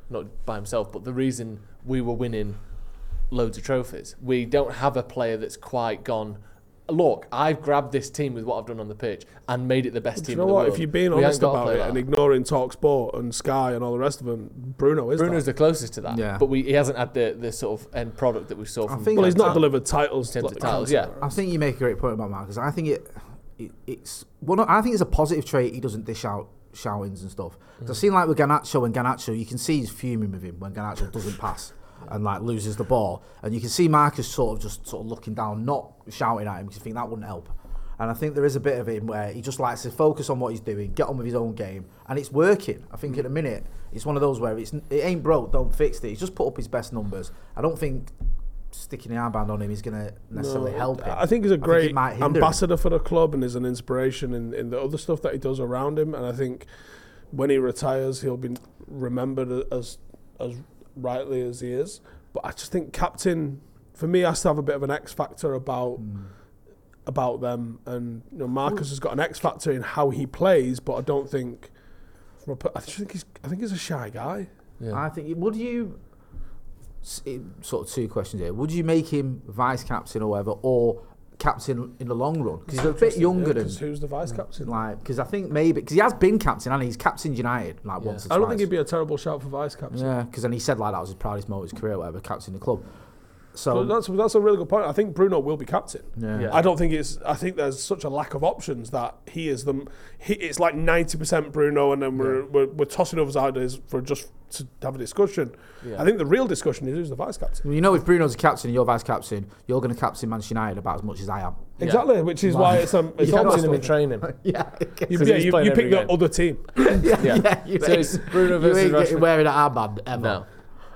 [SPEAKER 3] not by himself, but the reason we were winning loads of trophies. We don't have a player that's quite gone. Look, I've grabbed this team with what I've done on the pitch and made it the best
[SPEAKER 4] Do
[SPEAKER 3] team
[SPEAKER 4] you know
[SPEAKER 3] in the
[SPEAKER 4] what?
[SPEAKER 3] world.
[SPEAKER 4] If you're being
[SPEAKER 3] We
[SPEAKER 4] honest
[SPEAKER 3] haven't got
[SPEAKER 4] about it
[SPEAKER 3] like
[SPEAKER 4] and ignoring Talk Sport and Sky and all the rest of them, Bruno is
[SPEAKER 3] Bruno's
[SPEAKER 4] that.
[SPEAKER 3] the closest to that,
[SPEAKER 2] Yeah.
[SPEAKER 3] but we, he hasn't had the, the sort of end product that we saw from.
[SPEAKER 2] think-
[SPEAKER 4] Well, he's not
[SPEAKER 2] I-
[SPEAKER 4] delivered titles.
[SPEAKER 3] In terms
[SPEAKER 4] like
[SPEAKER 3] of titles,
[SPEAKER 4] Cantona.
[SPEAKER 3] yeah.
[SPEAKER 2] I think you make a great point about Marcus. I think it, it it's one. of- I think it's a positive trait. He doesn't dish out shoutings and stuff. 'Cause mm. I've seen like with Garnacho and Garnacho, you can see he's fuming with him when Garnacho doesn't pass and like loses the ball, and you can see Marcus sort of just sort of looking down, not shouting at him because you think that wouldn't help. And I think there is a bit of him where he just likes to focus on what he's doing, get on with his own game, and it's working. I think at the minute it's one of those where it's it ain't broke, don't fix it. He's just put up his best numbers. I don't think sticking the armband on him is going to necessarily
[SPEAKER 4] No,
[SPEAKER 2] help him.
[SPEAKER 4] I think he's a great
[SPEAKER 2] hinder him.
[SPEAKER 4] ambassador for the club and is an inspiration in, in the other stuff that he does around him. And I think when he retires, he'll be remembered as as rightly as he is. But I just think captain, for me, has to have a bit of an X factor about
[SPEAKER 2] Hmm.
[SPEAKER 4] about them. And you know, Marcus has got an X factor in how he plays, but I don't think. From a, per- I just think he's. I think he's a shy guy.
[SPEAKER 3] Yeah.
[SPEAKER 2] I think would you sort of two questions here. Would you make him vice captain or whatever, or captain in the long run? Because he's a bit younger
[SPEAKER 4] Yeah,
[SPEAKER 2] than
[SPEAKER 4] who's the vice captain?
[SPEAKER 2] like. Because I think maybe because he has been captain and he's captained United like
[SPEAKER 3] Yeah.
[SPEAKER 2] once.
[SPEAKER 4] I don't
[SPEAKER 2] twice.
[SPEAKER 4] think he'd be a terrible shout for vice captain.
[SPEAKER 2] Yeah, because then he said like that was his proudest moment of his career, whatever, captain the club. So
[SPEAKER 4] But that's that's a really good point. I think Bruno will be captain.
[SPEAKER 2] yeah.
[SPEAKER 3] Yeah.
[SPEAKER 4] I don't think it's. I think there's such a lack of options that he is the. He, it's like ninety percent Bruno, and then we're, we're we're tossing others ideas for just to have a discussion.
[SPEAKER 3] Yeah.
[SPEAKER 4] I think the real discussion is who's the vice captain.
[SPEAKER 2] Well, you know, if Bruno's a captain and you're vice captain, you're going to captain Manchester United about as much as I am.
[SPEAKER 3] Yeah.
[SPEAKER 4] Exactly, which is why it's um, it's
[SPEAKER 2] Yeah,
[SPEAKER 4] almost
[SPEAKER 3] Captain him in training.
[SPEAKER 2] yeah,
[SPEAKER 4] you,
[SPEAKER 3] 'Cause
[SPEAKER 4] yeah, you,
[SPEAKER 3] playing
[SPEAKER 4] you pick
[SPEAKER 3] every
[SPEAKER 4] the other team.
[SPEAKER 3] Yeah.
[SPEAKER 2] Yeah.
[SPEAKER 3] So it's Bruno
[SPEAKER 2] you
[SPEAKER 3] versus
[SPEAKER 2] ain't wearing an armband ever.
[SPEAKER 3] No.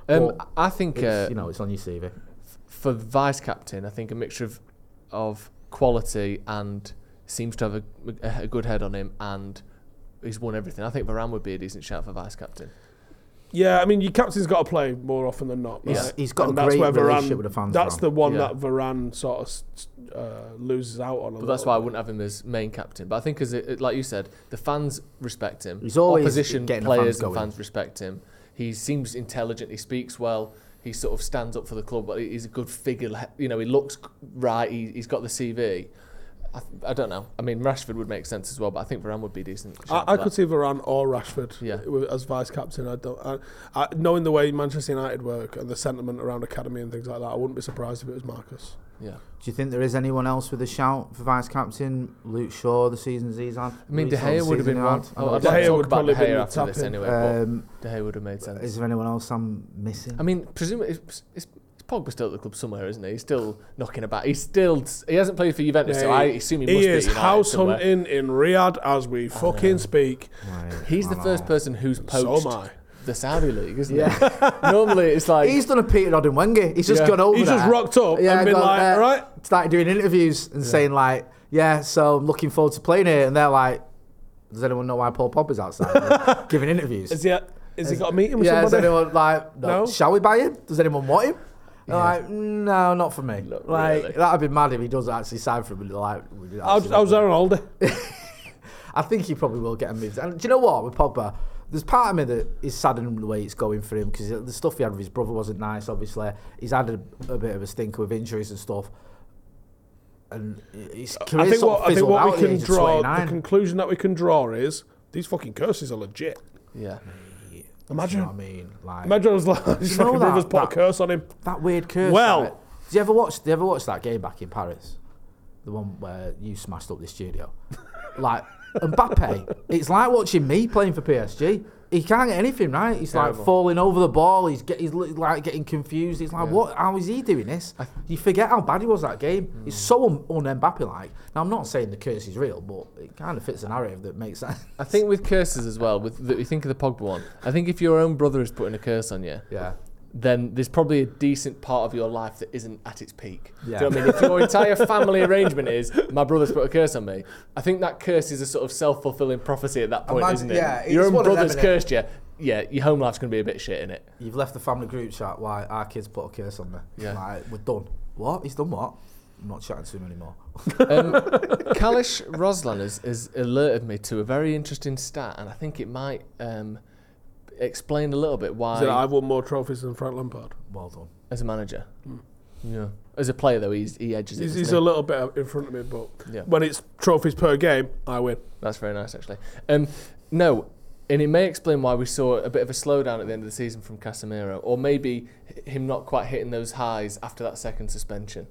[SPEAKER 3] Um,
[SPEAKER 2] But
[SPEAKER 3] I think
[SPEAKER 2] It's,
[SPEAKER 3] uh,
[SPEAKER 2] you know, it's on your CV.
[SPEAKER 3] For vice captain, I think a mixture of of quality and seems to have a, a good head on him, and he's won everything. I think Varane would be a decent shout for vice captain.
[SPEAKER 4] Yeah, I mean, your captain's got to play more often than not.
[SPEAKER 2] He's-
[SPEAKER 4] right?
[SPEAKER 2] he's got
[SPEAKER 4] And
[SPEAKER 2] a
[SPEAKER 4] that's
[SPEAKER 2] great
[SPEAKER 4] where Varane-
[SPEAKER 2] relationship with the fans,
[SPEAKER 4] That's
[SPEAKER 2] Varane.
[SPEAKER 4] the one
[SPEAKER 3] Yeah.
[SPEAKER 4] that Varane sort of uh, loses out on. a
[SPEAKER 3] But that's
[SPEAKER 4] little
[SPEAKER 3] why I wouldn't have him as main captain. But I think, as it, like you said, the fans respect him.
[SPEAKER 2] He's always
[SPEAKER 3] opposition
[SPEAKER 2] getting the fans
[SPEAKER 3] players and
[SPEAKER 2] going.
[SPEAKER 3] fans respect him. He seems intelligent. He speaks well. He sort of stands up for the club. But he's a good figure. You know, he looks right. He, he's got the CV. I, I don't know. I mean, Rashford would make sense as well, but I think Varane would be decent.
[SPEAKER 4] I, I could see Varane or Rashford
[SPEAKER 3] Yeah.
[SPEAKER 4] as vice captain. I don't. I, I, knowing the way Manchester United work and the sentiment around academy and things like that, I wouldn't be surprised if it was Marcus.
[SPEAKER 3] Yeah.
[SPEAKER 2] Do you think there is anyone else with a shout for vice captain? Luke Shaw, the seasons he's had.
[SPEAKER 3] I mean, De Gea would have been one.
[SPEAKER 2] had. I
[SPEAKER 3] Oh, I'd
[SPEAKER 4] De
[SPEAKER 3] like to
[SPEAKER 4] Gea
[SPEAKER 3] talk
[SPEAKER 4] would probably
[SPEAKER 3] De
[SPEAKER 4] been
[SPEAKER 3] Gea
[SPEAKER 4] the
[SPEAKER 3] after this
[SPEAKER 4] tap-in.
[SPEAKER 3] anyway.
[SPEAKER 2] Um,
[SPEAKER 3] De Gea would have made sense.
[SPEAKER 2] is there anyone else I'm missing?
[SPEAKER 3] I mean, presumably, it's, it's, it's Pogba still at the club somewhere, isn't he? He's still knocking about. He's still. He hasn't played for Juventus, so I assume he must be. at
[SPEAKER 4] is house
[SPEAKER 3] somewhere.
[SPEAKER 4] hunting in Riyadh as we fucking speak.
[SPEAKER 2] Right,
[SPEAKER 3] He's the
[SPEAKER 2] I
[SPEAKER 3] first person who's
[SPEAKER 4] So am I.
[SPEAKER 3] the Saudi league, isn't
[SPEAKER 2] Yeah.
[SPEAKER 3] he? Normally, it's like
[SPEAKER 2] He's done a Peter Odemwingie. He's just
[SPEAKER 3] Yeah.
[SPEAKER 2] gone over
[SPEAKER 4] He's just rocked up and been
[SPEAKER 2] gone,
[SPEAKER 4] like,
[SPEAKER 2] uh,
[SPEAKER 4] "All right."
[SPEAKER 2] Started doing interviews and saying like, "Yeah, so I'm looking forward to playing here," and they're like, "Does anyone know why Paul Pogba's outside giving interviews?"
[SPEAKER 4] Is he? Has he got a meeting with
[SPEAKER 2] yeah, is
[SPEAKER 4] somebody?
[SPEAKER 2] anyone like, no,
[SPEAKER 4] No?
[SPEAKER 2] shall we buy him? Does anyone want him? They're Like, no, not for me.
[SPEAKER 3] Not
[SPEAKER 2] like,
[SPEAKER 3] really.
[SPEAKER 2] that'd be mad if he does actually sign for me. Like,
[SPEAKER 4] I was,
[SPEAKER 2] actually
[SPEAKER 4] I was there on holiday.
[SPEAKER 2] I think he probably will get a move. And do you know what with Pogba? There's part of me that is saddened the way it's going for him because the stuff he had with his brother wasn't nice. Obviously, he's had a, a bit of a stinker with injuries and stuff. And his
[SPEAKER 4] I think what I think what we can draw, the conclusion that we can draw is these fucking curses are legit.
[SPEAKER 3] yeah.
[SPEAKER 4] Imagine,
[SPEAKER 2] You know what I mean? Like
[SPEAKER 4] imagine I was like, his fucking
[SPEAKER 2] that-
[SPEAKER 4] brothers put a curse on him.
[SPEAKER 2] that weird curse.
[SPEAKER 4] Well-
[SPEAKER 2] like, did you ever watch? Did you ever watch that game back in Paris? The one where you smashed up the studio. like Mbappe, it's like watching me playing for PSG. He can't get anything right. He's
[SPEAKER 3] Terrible.
[SPEAKER 2] like falling over the ball. He's get, he's like getting confused. He's like,
[SPEAKER 3] Yeah.
[SPEAKER 2] what? How is he doing this? you forget how bad he was that game. Hmm. It's so un, un Mbappe like. Now I'm not saying the curse is real, but it kind of fits the narrative that makes sense.
[SPEAKER 3] I think with curses as well, with the, you think of the Pogba one. I think if your own brother is putting a curse on you,
[SPEAKER 2] yeah.
[SPEAKER 3] Then there's probably a decent part of your life that isn't at its peak.
[SPEAKER 2] Yeah.
[SPEAKER 3] Do you know what I mean? If your entire family arrangement is my brother's put a curse on me, I think that curse is a sort of self fulfilling prophecy at that point,
[SPEAKER 2] Imagine-
[SPEAKER 3] isn't it?
[SPEAKER 2] yeah,
[SPEAKER 3] your own
[SPEAKER 2] them,
[SPEAKER 3] brother's cursed you. Yeah, your home life's going to be a bit shit in it.
[SPEAKER 2] You've left the family group chat. Why our kids put a curse on me?
[SPEAKER 3] Yeah.
[SPEAKER 2] Like we're done. What? He's done what? I'm not chatting to him anymore.
[SPEAKER 3] Um, Kalish Roslan has, has alerted me to a very interesting stat, and I think it might um, explain a little bit why
[SPEAKER 4] Said, I've won more trophies than Frank Lampard.
[SPEAKER 2] Well done.
[SPEAKER 3] as a manager? Yeah. As a player though, he's he edges it.
[SPEAKER 4] He's,
[SPEAKER 3] doesn't
[SPEAKER 4] he's
[SPEAKER 3] he?
[SPEAKER 4] a little bit in front of me, but
[SPEAKER 3] Yeah.
[SPEAKER 4] when it's trophies per game, I win.
[SPEAKER 3] That's very nice, actually. Um, no, and it may explain why we saw a bit of a slowdown at the end of the season from Casemiro, or maybe him not quite hitting those highs after that second suspension.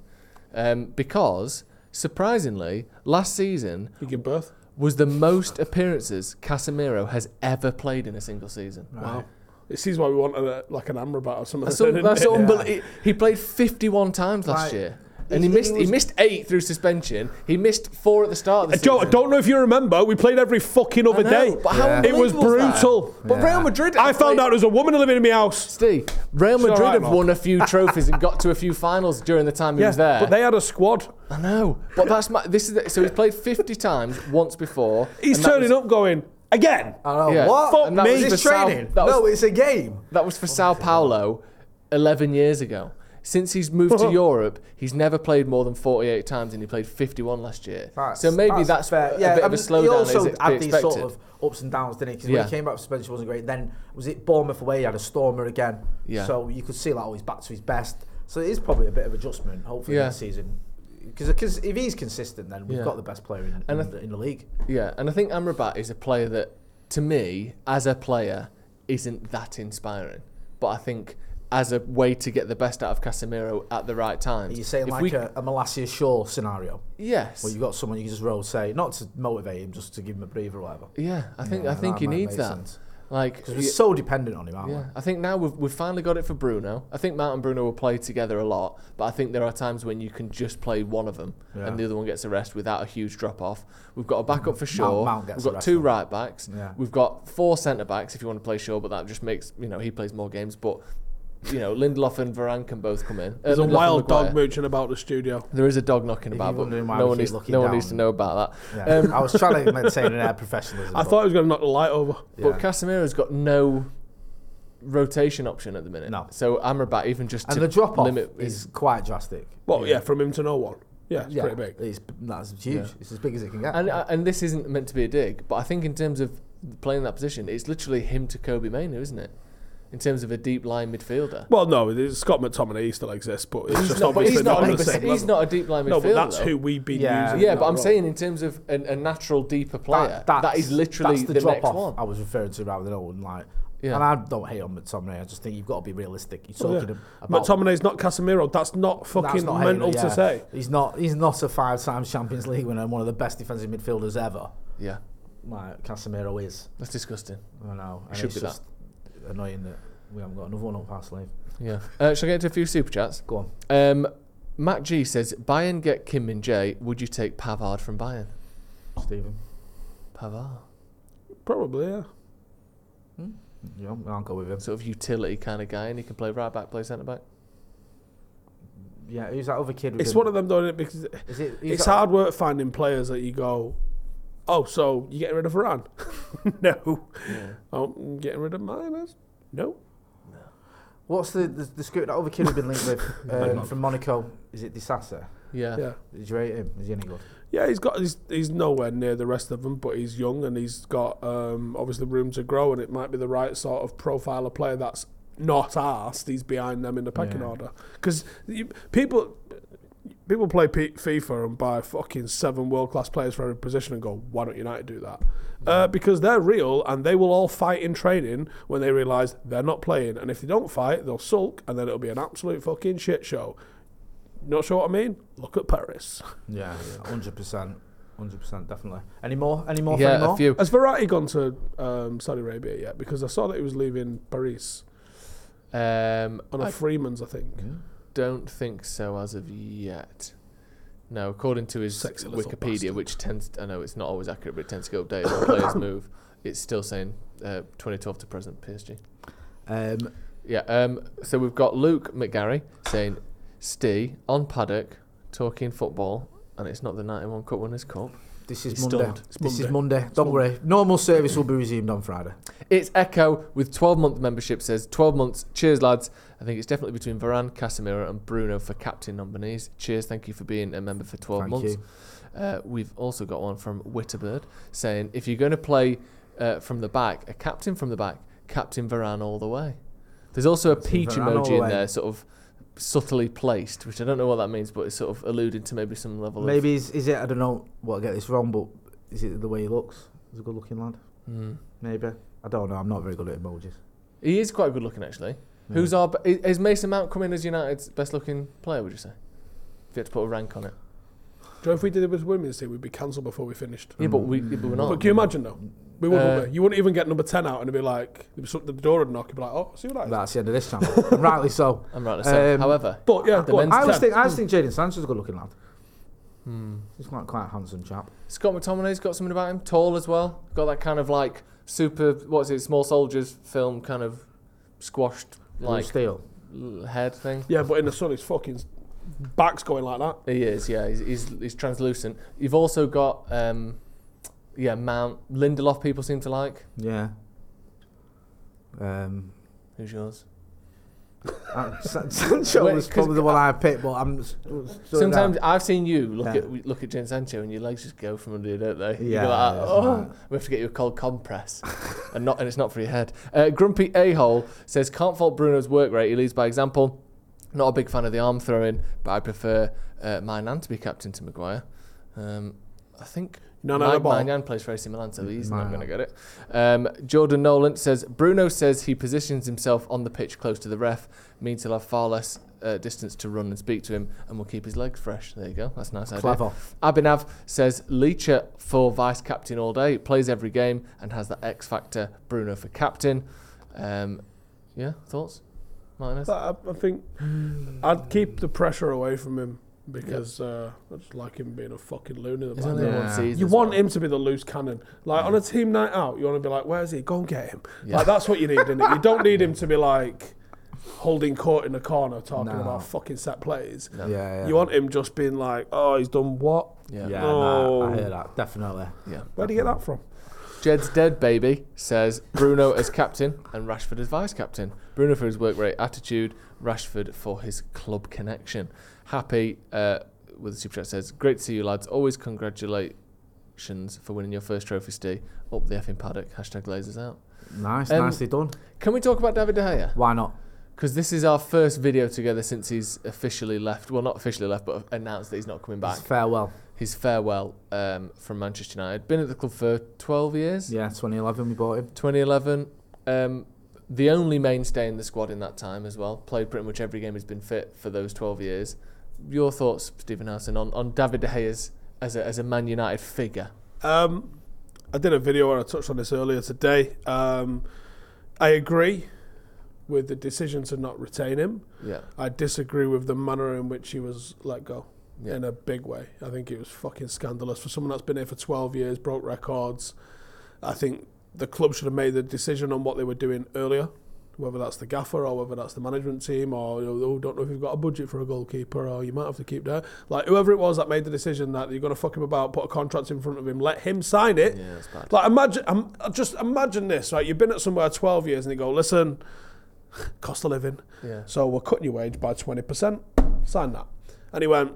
[SPEAKER 3] Um, because, surprisingly, last season
[SPEAKER 4] You give birth.
[SPEAKER 3] Was the most appearances Casemiro has ever played in a single season.
[SPEAKER 4] Wow. It sees why we wanted a, uh, like an Amrabat or something.
[SPEAKER 3] That's, un- that's
[SPEAKER 4] it?
[SPEAKER 3] unbelievable. He played 51 times last
[SPEAKER 2] Like,
[SPEAKER 3] year. And he
[SPEAKER 2] he-
[SPEAKER 3] missed
[SPEAKER 2] he
[SPEAKER 3] he missed eight through suspension. He missed four at the start of the
[SPEAKER 4] Joe, I
[SPEAKER 3] season.
[SPEAKER 4] don't know if you remember, we played every fucking other
[SPEAKER 3] know,
[SPEAKER 4] day.
[SPEAKER 3] but how
[SPEAKER 2] Yeah.
[SPEAKER 4] It was
[SPEAKER 3] unbelievable that?
[SPEAKER 4] brutal.
[SPEAKER 3] But
[SPEAKER 2] Yeah.
[SPEAKER 3] Real Madrid.
[SPEAKER 4] I found
[SPEAKER 3] played-
[SPEAKER 4] out there was a woman living in my house.
[SPEAKER 3] Steve, Real Madrid
[SPEAKER 4] alright,
[SPEAKER 3] have
[SPEAKER 4] Mark.
[SPEAKER 3] won a few trophies and got to a few finals during the time he
[SPEAKER 4] Yeah,
[SPEAKER 3] was there.
[SPEAKER 4] but they had a squad.
[SPEAKER 3] I know, but that's my. This is the, so he's played 50 times once before.
[SPEAKER 4] He's
[SPEAKER 3] and
[SPEAKER 4] turning
[SPEAKER 3] was,
[SPEAKER 4] up going, again.
[SPEAKER 2] I know.
[SPEAKER 3] Yeah.
[SPEAKER 2] What?
[SPEAKER 4] Fuck
[SPEAKER 3] And that
[SPEAKER 4] me.
[SPEAKER 3] was
[SPEAKER 2] Is
[SPEAKER 3] for
[SPEAKER 2] this
[SPEAKER 3] Sal-
[SPEAKER 2] training?
[SPEAKER 3] that was-
[SPEAKER 2] no, it's a game.
[SPEAKER 3] That was for Sao Paulo, 11 years ago. Since he's moved to Europe, he's never played more than 48 times, and he played 51 last year.
[SPEAKER 2] That's-
[SPEAKER 3] so maybe that's,
[SPEAKER 2] fair.
[SPEAKER 3] a
[SPEAKER 2] Yeah,
[SPEAKER 3] bit
[SPEAKER 2] I
[SPEAKER 3] of a
[SPEAKER 2] mean, He
[SPEAKER 3] slowdown
[SPEAKER 2] also
[SPEAKER 3] it
[SPEAKER 2] had these
[SPEAKER 3] expected.
[SPEAKER 2] sort of ups and downs, didn't he? Because
[SPEAKER 3] Yeah.
[SPEAKER 2] when he came back, suspension wasn't great. Then was it Bournemouth away? He had a stormer again.
[SPEAKER 3] Yeah.
[SPEAKER 2] So you could see like, oh, he's back to his best. So it is probably a bit of adjustment. Hopefully
[SPEAKER 3] Yeah.
[SPEAKER 2] next season, because if he's consistent, then we've
[SPEAKER 3] Yeah.
[SPEAKER 2] got the best player in, in,
[SPEAKER 3] th-
[SPEAKER 2] in the league.
[SPEAKER 3] Yeah, and I think Amrabat is a player that, to me, as a player, isn't that inspiring. But I think as a way to get the best out of Casemiro at the right times.
[SPEAKER 2] Are you saying
[SPEAKER 3] if
[SPEAKER 2] like
[SPEAKER 3] we-
[SPEAKER 2] a, a Malacia Shaw scenario,
[SPEAKER 3] yes,
[SPEAKER 2] where you've got someone you can just roll, say, not to motivate him, just to give him a breather or whatever.
[SPEAKER 3] yeah, I think
[SPEAKER 2] Yeah,
[SPEAKER 3] I think he needs that.
[SPEAKER 2] sense.
[SPEAKER 3] Like,
[SPEAKER 2] Because we're
[SPEAKER 3] yeah,
[SPEAKER 2] so dependent on him, aren't
[SPEAKER 3] yeah, I think now we've we've finally got it for Bruno. I think Mount and Bruno will play together a lot, but I think there are times when you can just play one of them
[SPEAKER 2] Yeah.
[SPEAKER 3] and the other one gets a rest without a huge drop off. We've got a backup for Shaw.
[SPEAKER 2] Mount gets
[SPEAKER 3] We've got two right backs. We've got four centre backs if you want to play Shaw, but that just makes you know he plays more games. But you know Lindelof and Varane can both come in. Uh,
[SPEAKER 4] There's a
[SPEAKER 3] Lindelof
[SPEAKER 4] wild dog mooching about the studio.
[SPEAKER 3] There is a dog knocking
[SPEAKER 2] If
[SPEAKER 3] about,
[SPEAKER 2] you're
[SPEAKER 3] but
[SPEAKER 2] wondering why
[SPEAKER 3] no
[SPEAKER 2] we
[SPEAKER 3] one
[SPEAKER 2] keep
[SPEAKER 3] needs
[SPEAKER 2] looking
[SPEAKER 3] no one
[SPEAKER 2] down.
[SPEAKER 3] needs to know about that.
[SPEAKER 2] Yeah.
[SPEAKER 3] Um,
[SPEAKER 2] I was trying to maintain an air of professionalism.
[SPEAKER 4] I
[SPEAKER 2] but-
[SPEAKER 4] thought he was going to knock the light over.
[SPEAKER 2] yeah.
[SPEAKER 3] But Casemiro's got no rotation option at the minute.
[SPEAKER 2] No.
[SPEAKER 3] So Amrabat even just
[SPEAKER 2] and
[SPEAKER 3] to
[SPEAKER 2] the drop off
[SPEAKER 3] limit
[SPEAKER 2] is quite drastic.
[SPEAKER 4] Well, yeah. from him to no one. Yeah, it's
[SPEAKER 2] yeah,
[SPEAKER 4] pretty big.
[SPEAKER 2] It's, that's huge.
[SPEAKER 3] Yeah.
[SPEAKER 2] It's as big as it can get.
[SPEAKER 3] And uh, and this isn't meant to be a dig, but I think in terms of playing that position, it's literally him to Kobbie Mainoo, isn't it? In terms of a deep line midfielder.
[SPEAKER 4] Well, no, Scott McTominay still exists, but it's
[SPEAKER 3] He's
[SPEAKER 4] just
[SPEAKER 3] not,
[SPEAKER 4] obviously
[SPEAKER 3] he's not,
[SPEAKER 4] not on
[SPEAKER 3] a-
[SPEAKER 4] the same
[SPEAKER 3] he's
[SPEAKER 4] level.
[SPEAKER 3] not a deep line midfielder.
[SPEAKER 4] no, but that's
[SPEAKER 3] though.
[SPEAKER 4] who we've been
[SPEAKER 2] Yeah.
[SPEAKER 4] using.
[SPEAKER 3] Yeah, but I'm
[SPEAKER 4] role.
[SPEAKER 3] saying in terms of a, a natural deeper player, that
[SPEAKER 2] that's-
[SPEAKER 3] literally
[SPEAKER 2] that's the,
[SPEAKER 3] the,
[SPEAKER 2] drop
[SPEAKER 3] next
[SPEAKER 2] off
[SPEAKER 3] one.
[SPEAKER 2] I was referring to rather than Owen. Like,
[SPEAKER 3] Yeah.
[SPEAKER 2] and I don't hate on McTominay. I just think you've got to be realistic. You're
[SPEAKER 4] Well,
[SPEAKER 2] talking
[SPEAKER 4] yeah.
[SPEAKER 2] about
[SPEAKER 4] McTominay's not Casemiro. That's not
[SPEAKER 2] that's
[SPEAKER 4] fucking
[SPEAKER 2] not hating
[SPEAKER 4] mental
[SPEAKER 2] it,
[SPEAKER 4] to say.
[SPEAKER 2] He's not. He's not a five-time Champions League winner and one of the best defensive midfielders ever.
[SPEAKER 3] Yeah,
[SPEAKER 2] Like Casemiro is.
[SPEAKER 3] that's disgusting.
[SPEAKER 2] I know. And
[SPEAKER 3] Should
[SPEAKER 2] it's
[SPEAKER 3] be that.
[SPEAKER 2] Just annoying that we haven't got another one up our sleeve.
[SPEAKER 3] Yeah. Uh, shall I get into a few super chats?
[SPEAKER 2] Go on.
[SPEAKER 3] Um, Matt G says, Bayern get Kim Min-jae. Would you take Pavard from Bayern?
[SPEAKER 2] Stephen.
[SPEAKER 3] Pavard.
[SPEAKER 4] Probably, yeah.
[SPEAKER 2] Yeah, I'll go with him.
[SPEAKER 3] Sort of utility kind of guy, and he can play right back, play centre back.
[SPEAKER 2] Yeah, who's that other kid?
[SPEAKER 4] It's one of them doing it because
[SPEAKER 2] Is it? he's
[SPEAKER 4] hard work finding players that you go, oh, so you getting rid of Varane? no. Oh, I'm getting rid of Miners? No. no.
[SPEAKER 2] What's the the, the script? That other kid who's been linked with um, from Monaco. Is it Disasi?
[SPEAKER 3] Yeah.
[SPEAKER 4] Yeah.
[SPEAKER 2] Did you rate him? Is he any good?
[SPEAKER 4] Yeah, he's got he's, he's nowhere near the rest of them, but he's young and he's got um, obviously room to grow, and it might be the right sort of profile of player that's not arsed. He's behind them in the pecking
[SPEAKER 2] Yeah.
[SPEAKER 4] order because people people play P- FIFA and buy fucking seven world class players for every position and go, why don't United do that? Uh, because they're real and they will all fight in training when they realise they're not playing, and if they don't fight, they'll sulk, and then it'll be an absolute fucking shit show. Not sure what I mean? Look at Paris.
[SPEAKER 2] Yeah, hundred percent, hundred percent, definitely. Any more? Any more?
[SPEAKER 3] Yeah,
[SPEAKER 2] any more?
[SPEAKER 3] a few.
[SPEAKER 4] Has Verratti gone to um, Saudi Arabia yet? Because I saw that he was leaving Paris
[SPEAKER 3] Um,
[SPEAKER 4] on a
[SPEAKER 3] I
[SPEAKER 4] Freeman's, I think.
[SPEAKER 3] Don't think so as of yet. No, according to his
[SPEAKER 4] Sexy little
[SPEAKER 3] Wikipedia,
[SPEAKER 4] bastard.
[SPEAKER 3] which tends, I know it's not always accurate, but it tends to go updated as players move. It's still saying uh, 2012 to present PSG.
[SPEAKER 2] Um,
[SPEAKER 3] Yeah. Um. So we've got Luke McGarry saying, "Stee on paddock talking football, and it's not the 91 Cup Winners' Cup.
[SPEAKER 2] this is
[SPEAKER 3] He's
[SPEAKER 2] Monday.
[SPEAKER 4] It's
[SPEAKER 2] This is
[SPEAKER 4] Monday.
[SPEAKER 2] Monday. Don't worry. Normal service will be resumed on Friday.
[SPEAKER 3] It's Echo with 12 month membership. Says 12 months. Cheers, lads. I think it's definitely between Varane, Casemiro, and Bruno for captain nominees. Cheers. Thank you for being a member for 12
[SPEAKER 2] Thank
[SPEAKER 3] months.
[SPEAKER 2] you.
[SPEAKER 3] Uh, we've also got one from Witterbird saying if you're going to play uh, from the back, a captain from the back, Captain Varane all the way. There's also a peach
[SPEAKER 2] Varane
[SPEAKER 3] emoji in there, sort of subtly placed, which I don't know what that means, but it's sort of alluding to maybe some level of.
[SPEAKER 2] Maybe is, is it? I don't know. What I get this wrong, but is it the way he looks? He's a good-looking lad.
[SPEAKER 3] Mm.
[SPEAKER 2] Maybe. I don't know. I'm not very good at emojis.
[SPEAKER 3] He is quite good looking, actually. Who's our. be- Is Mason Mount coming in as United's best looking player, would you say? If you had to put a rank on it.
[SPEAKER 4] Do you know if we did it with women's team, we'd be cancelled before we finished.
[SPEAKER 3] Yeah, but, we, yeah, but we're not.
[SPEAKER 4] But can you imagine though? We wouldn't.
[SPEAKER 3] Uh,
[SPEAKER 4] would? You wouldn't even get number ten out, and it'd be like there'd be some- the door would knock. You'd be like, oh, see what that is.
[SPEAKER 2] That's the end of this channel. And Rightly so.
[SPEAKER 3] I'm right to say.
[SPEAKER 2] Um,
[SPEAKER 3] However,
[SPEAKER 4] But yeah,
[SPEAKER 3] The
[SPEAKER 4] go on,
[SPEAKER 3] men's
[SPEAKER 2] I always think I always think Jadon Sancho's a good-looking lad.
[SPEAKER 3] hmm.
[SPEAKER 2] He's quite quite a handsome chap.
[SPEAKER 3] Scott McTominay's got something about him. Tall as well. Got that kind of like super. What's it? Small soldiers film kind of squashed
[SPEAKER 2] Blue
[SPEAKER 3] like
[SPEAKER 2] steel.
[SPEAKER 3] head thing.
[SPEAKER 4] Yeah, but in the sun, his fucking back's going like that.
[SPEAKER 3] He is. Yeah, he's he's, he's translucent. You've also got um, yeah, Mount Lindelof. People seem to like.
[SPEAKER 2] Yeah. Um,
[SPEAKER 3] Who's yours?
[SPEAKER 2] Uh, San- Sancho
[SPEAKER 3] Wait,
[SPEAKER 2] was
[SPEAKER 3] 'cause-
[SPEAKER 2] probably the one I picked, but I'm. s-
[SPEAKER 3] Sometimes. I've seen you look
[SPEAKER 2] Yeah.
[SPEAKER 3] at look at Jadon Sancho and your legs just go from under you, don't they? You
[SPEAKER 2] Yeah,
[SPEAKER 3] go like,
[SPEAKER 2] it's
[SPEAKER 3] oh, we have to get you a cold compress, and not and it's not for your head. Uh, Grumpy a hole says can't fault Bruno's work rate. He leads by example. Not a big fan of the arm throwing, but I prefer uh, my nan to be captain to Maguire. Um, I think
[SPEAKER 4] None of the
[SPEAKER 3] Mike
[SPEAKER 4] ball.
[SPEAKER 3] Plays for AC Milan, so he's not
[SPEAKER 2] Mine.
[SPEAKER 3] going to get it. Um, Jordan Nolan says Bruno says he positions himself on the pitch close to the ref, means he'll have far less uh, distance to run and speak to him, and will keep his legs fresh. There you go. That's a nice idea.
[SPEAKER 2] Clever.
[SPEAKER 3] Abhinav says Licha for vice captain all day, plays every game, and has that X factor. Bruno for captain. Um, yeah, thoughts, Martinez?
[SPEAKER 4] I, I think I'd keep the pressure away from him because uh, I just like him being a fucking loony. in the
[SPEAKER 3] There's only
[SPEAKER 4] background.
[SPEAKER 3] one
[SPEAKER 2] Yeah.
[SPEAKER 4] You want
[SPEAKER 3] well.
[SPEAKER 4] him to be the loose cannon. Like on a team night out, you want to be like, "Where's he? Go and get him."
[SPEAKER 3] Yeah.
[SPEAKER 4] Like that's what you need, isn't it? You don't need him to be like holding court in the corner talking
[SPEAKER 2] No.
[SPEAKER 4] about fucking set plays.
[SPEAKER 3] No.
[SPEAKER 2] Yeah, yeah.
[SPEAKER 4] You want him just being like, "Oh, he's done what?
[SPEAKER 3] Yeah.
[SPEAKER 2] Yeah,
[SPEAKER 4] Oh.
[SPEAKER 2] nah, I hear that definitely.
[SPEAKER 3] yeah.
[SPEAKER 4] Where do you get that from?"
[SPEAKER 3] Jed's dead baby says Bruno as captain and Rashford as vice captain. Bruno for his work rate attitude, Rashford for his club connection. Happy uh, with the super chat says, Great to see you lads. Always congratulations for winning your first trophy, Steve. Up the effing paddock. Hashtag lasers out.
[SPEAKER 2] Nice,
[SPEAKER 3] Um,
[SPEAKER 2] nicely done.
[SPEAKER 3] Can we talk about David De Gea?
[SPEAKER 2] Why not?
[SPEAKER 3] Because this is our first video together since he's officially left. Well, not officially left, but announced that he's not coming back.
[SPEAKER 2] It's farewell.
[SPEAKER 3] His farewell um, from Manchester United. Been at the club for 12 years.
[SPEAKER 2] Yeah, 2011 we bought him.
[SPEAKER 3] 2011. Um, the only mainstay in the squad in that time as well. Played pretty much every game. he's been fit for those 12 years. Your thoughts, Stephen Howson, on, on David De Gea's as a, as a Man United figure?
[SPEAKER 4] Um, I did a video where I touched on this earlier today. Um, I agree with the decision to not retain him.
[SPEAKER 3] Yeah.
[SPEAKER 4] I disagree with the manner in which he was let go
[SPEAKER 3] Yeah.
[SPEAKER 4] in a big way. I think it was fucking scandalous for someone that's been here for 12 years, broke records. I think the club should have made the decision on what they were doing earlier, whether that's the gaffer or whether that's the management team or you know, oh, don't know if you've got a budget for a goalkeeper or you might have to keep there. Like whoever it was that made the decision that you're going to fuck him about, put a contract in front of him, let him sign it.
[SPEAKER 3] Yeah, it's bad.
[SPEAKER 4] Like imagine, um, just imagine this, right? You've been at somewhere 12 years and you go, listen, cost of living.
[SPEAKER 3] Yeah.
[SPEAKER 4] So we're cutting your wage by 20%. Sign that. And he went,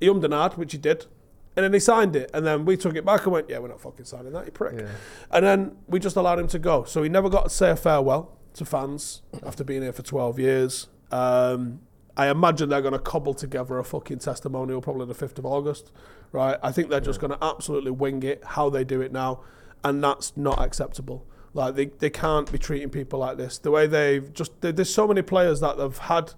[SPEAKER 4] he ummed and ahed, which he did. And then he signed it. And then we took it back and went, yeah, we're not fucking signing that, you prick.
[SPEAKER 3] Yeah.
[SPEAKER 4] And then we just allowed him to go. So he never got to say a farewell to fans after being here for 12 years. Um, I imagine they're going to cobble together a fucking testimonial probably the 5th of August, right? I think they're just going to absolutely wing it how they do it now. And that's not acceptable. Like, they, they can't be treating people like this. The way they've just, there- there's so many players that have had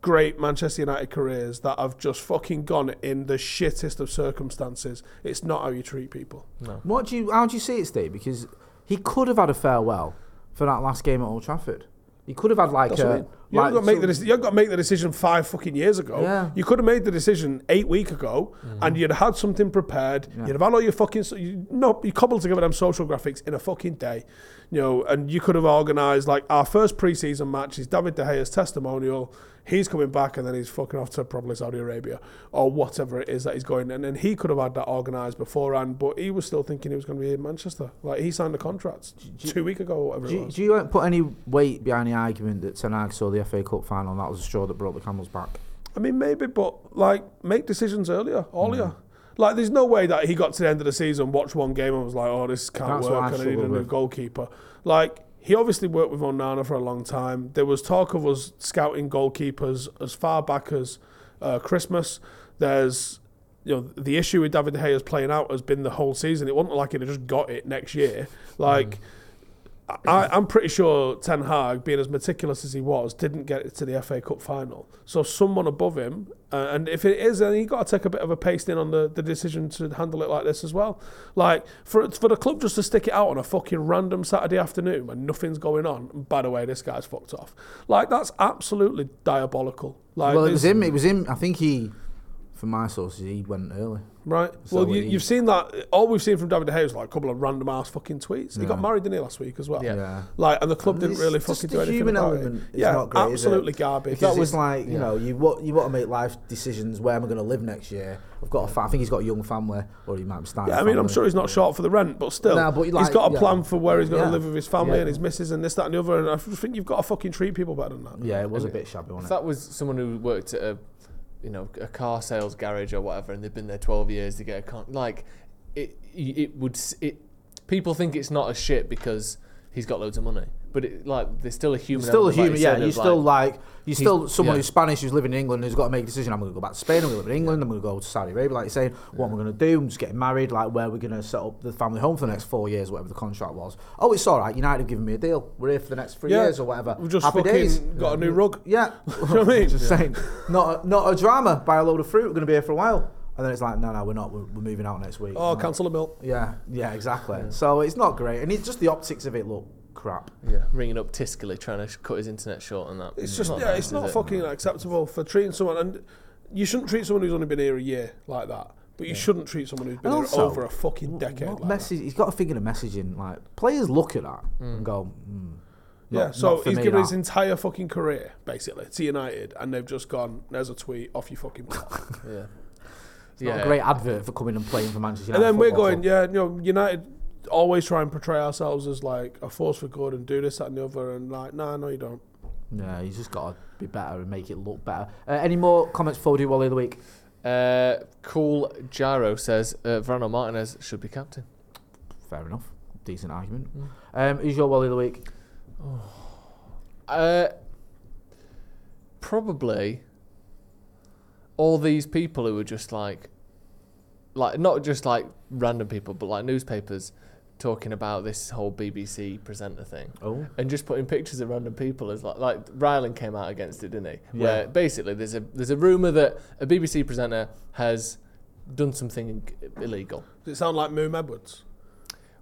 [SPEAKER 4] great Manchester United careers that have just fucking gone in the shittest of circumstances. It's not how you treat people. No.
[SPEAKER 2] What do you? How do you see it, Steve? Because he could have had a farewell for that last game at Old Trafford. He could have had like
[SPEAKER 4] That's mean. You
[SPEAKER 2] like
[SPEAKER 4] haven't got to make the you got to make the decision five fucking years ago.
[SPEAKER 2] Yeah.
[SPEAKER 4] You could have made the decision eight week ago, mm-hmm. and you'd have had something prepared.
[SPEAKER 2] Yeah.
[SPEAKER 4] You'd have had all your fucking so- you, no, you cobbled together them social graphics in a fucking day, you know, and you could have organised like our first preseason match is David De Gea's testimonial. He's coming back, and then he's fucking off to probably Saudi Arabia or whatever it is that he's going. And then he could have had that organised beforehand, but he was still thinking he was going to be in Manchester. Like he signed the contract two week ago, or whatever
[SPEAKER 2] Do
[SPEAKER 4] it
[SPEAKER 2] you,
[SPEAKER 4] was.
[SPEAKER 2] do you put any weight behind the argument that Ten Hag saw the FA Cup final and that was the straw that broke the camel's back?
[SPEAKER 4] I mean, maybe, but like, make decisions earlier, earlier.
[SPEAKER 2] Mm.
[SPEAKER 4] Like, there's no way that he got to the end of the season, watched one game, and was like, "Oh, this can't
[SPEAKER 2] That's
[SPEAKER 4] work, and I need a new goalkeeper." Like, he obviously worked with Onana for a long time. There was talk of us scouting goalkeepers as far back as uh, Christmas. There's you know the issue with David De Gea's playing out has been the whole season. It wasn't like have just got it next year. Like I, I'm pretty sure Ten Hag, being as meticulous as he was, didn't get it to the FA Cup final. So someone above him, uh, and if it is, then he got to take a bit of a pasting on the, the decision to handle it like this as well. Like for for the club just to stick it out on a fucking random Saturday afternoon when nothing's going on. And by the way, this guy's fucked off. Like that's absolutely diabolical. Like
[SPEAKER 2] well, it was him. It was him. I think he, from my sources, he went early.
[SPEAKER 4] Right.
[SPEAKER 2] So
[SPEAKER 4] well, you,
[SPEAKER 2] he-
[SPEAKER 4] you've seen that. All we've seen from David De Gea is like a couple of random ass fucking tweets. He got married, didn't he, last week as well?
[SPEAKER 3] Yeah.
[SPEAKER 2] Yeah.
[SPEAKER 4] Like, and the club
[SPEAKER 2] And
[SPEAKER 4] didn't really fucking do anything
[SPEAKER 2] human
[SPEAKER 4] about
[SPEAKER 2] element
[SPEAKER 4] it.
[SPEAKER 2] is
[SPEAKER 4] Yeah,
[SPEAKER 2] not great, is it?
[SPEAKER 4] absolutely garbage.
[SPEAKER 2] Because
[SPEAKER 3] that was-
[SPEAKER 2] like you
[SPEAKER 3] yeah.
[SPEAKER 2] know you want you want to make life decisions. Where am I going to live next year? I've got a fa- I think he's got a young family, or he might be starting.
[SPEAKER 4] yeah, I
[SPEAKER 2] a
[SPEAKER 4] mean, I'm sure he's not short for the rent, but still,
[SPEAKER 2] Nah, but
[SPEAKER 4] he's
[SPEAKER 2] like,
[SPEAKER 4] got a
[SPEAKER 2] yeah.
[SPEAKER 4] plan for where he's going to
[SPEAKER 2] Yeah.
[SPEAKER 4] live with his family
[SPEAKER 2] Yeah.
[SPEAKER 4] and his missus and this, that, and the other. And I think you've got to fucking treat people better than that.
[SPEAKER 2] Yeah, it was a bit shabby, wasn't it?
[SPEAKER 3] that was someone who worked at a, you know, a car sales garage or whatever, and they've been there twelve years to get a con- like, it it would it. People think it's not a shit because he's got loads of money, but it, like there's still a human.
[SPEAKER 2] Still a
[SPEAKER 3] like
[SPEAKER 2] human,
[SPEAKER 3] you
[SPEAKER 2] yeah. You're still like, you're still someone
[SPEAKER 3] yeah.
[SPEAKER 2] who's Spanish who's living in England who's got to make a decision. I'm going to go back to Spain. I'm going to live in England. I'm going to go to Saudi Arabia. Like you're saying, what am I going to do? I'm just getting married. Like where we're going to set up the family home for the next four years, whatever the contract was. Oh, it's all right. United have given me a deal. We're here for the next three
[SPEAKER 4] Yeah.
[SPEAKER 2] years or whatever.
[SPEAKER 4] We've just
[SPEAKER 2] Happy days.
[SPEAKER 4] got a new rug.
[SPEAKER 2] Yeah,
[SPEAKER 4] know what I mean?
[SPEAKER 2] just saying, not a, not a drama. Buy a load of fruit. We're going to be here for a while. And then it's like, no, no, we're not. We're, we're moving out next week.
[SPEAKER 4] Oh, cancel the milk.
[SPEAKER 2] Yeah, yeah, exactly. So it's not great, and it's just the optics of it look crap.
[SPEAKER 3] yeah, ringing up Tiscali trying to cut his internet short and that.
[SPEAKER 4] It's just, yeah,
[SPEAKER 3] nice,
[SPEAKER 4] it's not
[SPEAKER 3] it?
[SPEAKER 4] fucking acceptable for treating someone. And you shouldn't treat someone who's only been here a year like that. But you shouldn't treat someone who's been
[SPEAKER 2] And
[SPEAKER 4] here over a fucking decade
[SPEAKER 2] What
[SPEAKER 4] like that.
[SPEAKER 2] message? He's got to figure the messaging. Like players look at that and go, mm,
[SPEAKER 4] Yeah, so
[SPEAKER 2] not for
[SPEAKER 4] he's
[SPEAKER 2] me,
[SPEAKER 4] given
[SPEAKER 2] that.
[SPEAKER 4] his entire fucking career basically to United, and they've just gone. There's a tweet off your fucking. plot."
[SPEAKER 3] Yeah.
[SPEAKER 2] It's not a great advert for coming and playing for Manchester
[SPEAKER 4] and then we're going,
[SPEAKER 2] Club.
[SPEAKER 4] yeah, you know, United always try and portray ourselves as like a force for good and do this, that, and the other, and like, nah, no, you don't.
[SPEAKER 2] Yeah, you just got to be better and make it look better. Uh, any more comments for you, Wally, of the week?
[SPEAKER 3] Uh, cool Gyro says uh, Verano Martinez should be captain.
[SPEAKER 2] Fair enough. Decent argument.
[SPEAKER 3] Mm.
[SPEAKER 2] Um, who's your Wally of the week?
[SPEAKER 3] Uh, probably all these people who were just like, like not just like random people, but like newspapers talking about this whole BBC presenter thing.
[SPEAKER 2] Oh,
[SPEAKER 3] and just putting pictures of random people as like like Rylan came out against it, didn't he?
[SPEAKER 2] Yeah.
[SPEAKER 3] Where basically there's a there's a rumor that a BBC presenter has done something illegal.
[SPEAKER 4] Does it sound like Moom Edwards?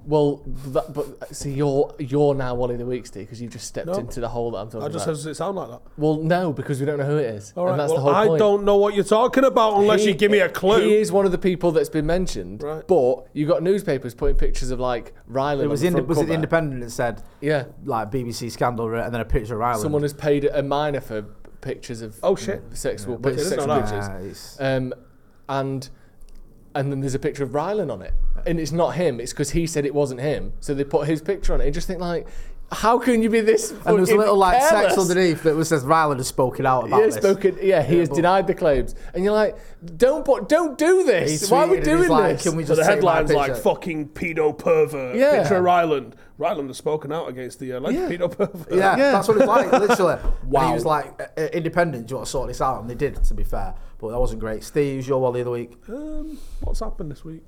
[SPEAKER 3] Well, that, but see, you're you're now Wally the Week, Steve, because you've just stepped
[SPEAKER 4] No.
[SPEAKER 3] into the hole that I'm talking about.
[SPEAKER 4] I just
[SPEAKER 3] about.
[SPEAKER 4] said, does it sound like that?
[SPEAKER 3] well, no, because we don't know who it is,
[SPEAKER 4] All right,
[SPEAKER 3] and that's
[SPEAKER 4] well,
[SPEAKER 3] the whole
[SPEAKER 4] I
[SPEAKER 3] point.
[SPEAKER 4] don't know what you're talking about unless
[SPEAKER 3] He-
[SPEAKER 4] you give me a clue.
[SPEAKER 3] He is one of the people that's been mentioned,
[SPEAKER 4] Right.
[SPEAKER 3] but you got newspapers putting pictures of like Rylan.
[SPEAKER 2] it was
[SPEAKER 3] on the
[SPEAKER 2] in.
[SPEAKER 3] front
[SPEAKER 2] Was it
[SPEAKER 3] cover.
[SPEAKER 2] Independent that said
[SPEAKER 3] Yeah,
[SPEAKER 2] like BBC scandal, and then a picture of Ireland?
[SPEAKER 3] someone has paid a minor for pictures of
[SPEAKER 4] Oh, shit.
[SPEAKER 3] sexual,
[SPEAKER 4] But it is
[SPEAKER 3] sexual
[SPEAKER 4] not that.
[SPEAKER 3] pictures.
[SPEAKER 2] Yeah, it's-
[SPEAKER 3] Um, and and then there's a picture of Rylan on it, and it's not him. It's because he said it wasn't him, so they put his picture on it. And just think like, how can you be this?
[SPEAKER 2] and there was a little like text
[SPEAKER 3] careless?
[SPEAKER 2] underneath that was says Rylan has spoken out about this."
[SPEAKER 3] Yeah,
[SPEAKER 2] this.
[SPEAKER 3] spoken. Yeah, he
[SPEAKER 2] Yeah,
[SPEAKER 3] has
[SPEAKER 2] but-
[SPEAKER 3] denied the claims, and you're like, don't put, don't do this. Why are we
[SPEAKER 2] tweeted and
[SPEAKER 3] doing
[SPEAKER 2] like,
[SPEAKER 3] this?
[SPEAKER 2] Can we
[SPEAKER 4] So
[SPEAKER 2] just
[SPEAKER 4] the headline's like fucking pedo pervert.
[SPEAKER 3] Yeah.
[SPEAKER 4] Picture of Rylan. Rylan has spoken out against the alleged
[SPEAKER 3] Yeah.
[SPEAKER 4] pedo pervert.
[SPEAKER 2] Yeah,
[SPEAKER 3] Yeah.
[SPEAKER 2] that's what it's like, literally. wow.
[SPEAKER 4] Wow.
[SPEAKER 2] he was like, uh, uh, independent, do you want to sort this out? And they did, to be fair. But that wasn't great. Steve, who's your Wally of the week?
[SPEAKER 4] Um, what's happened this week?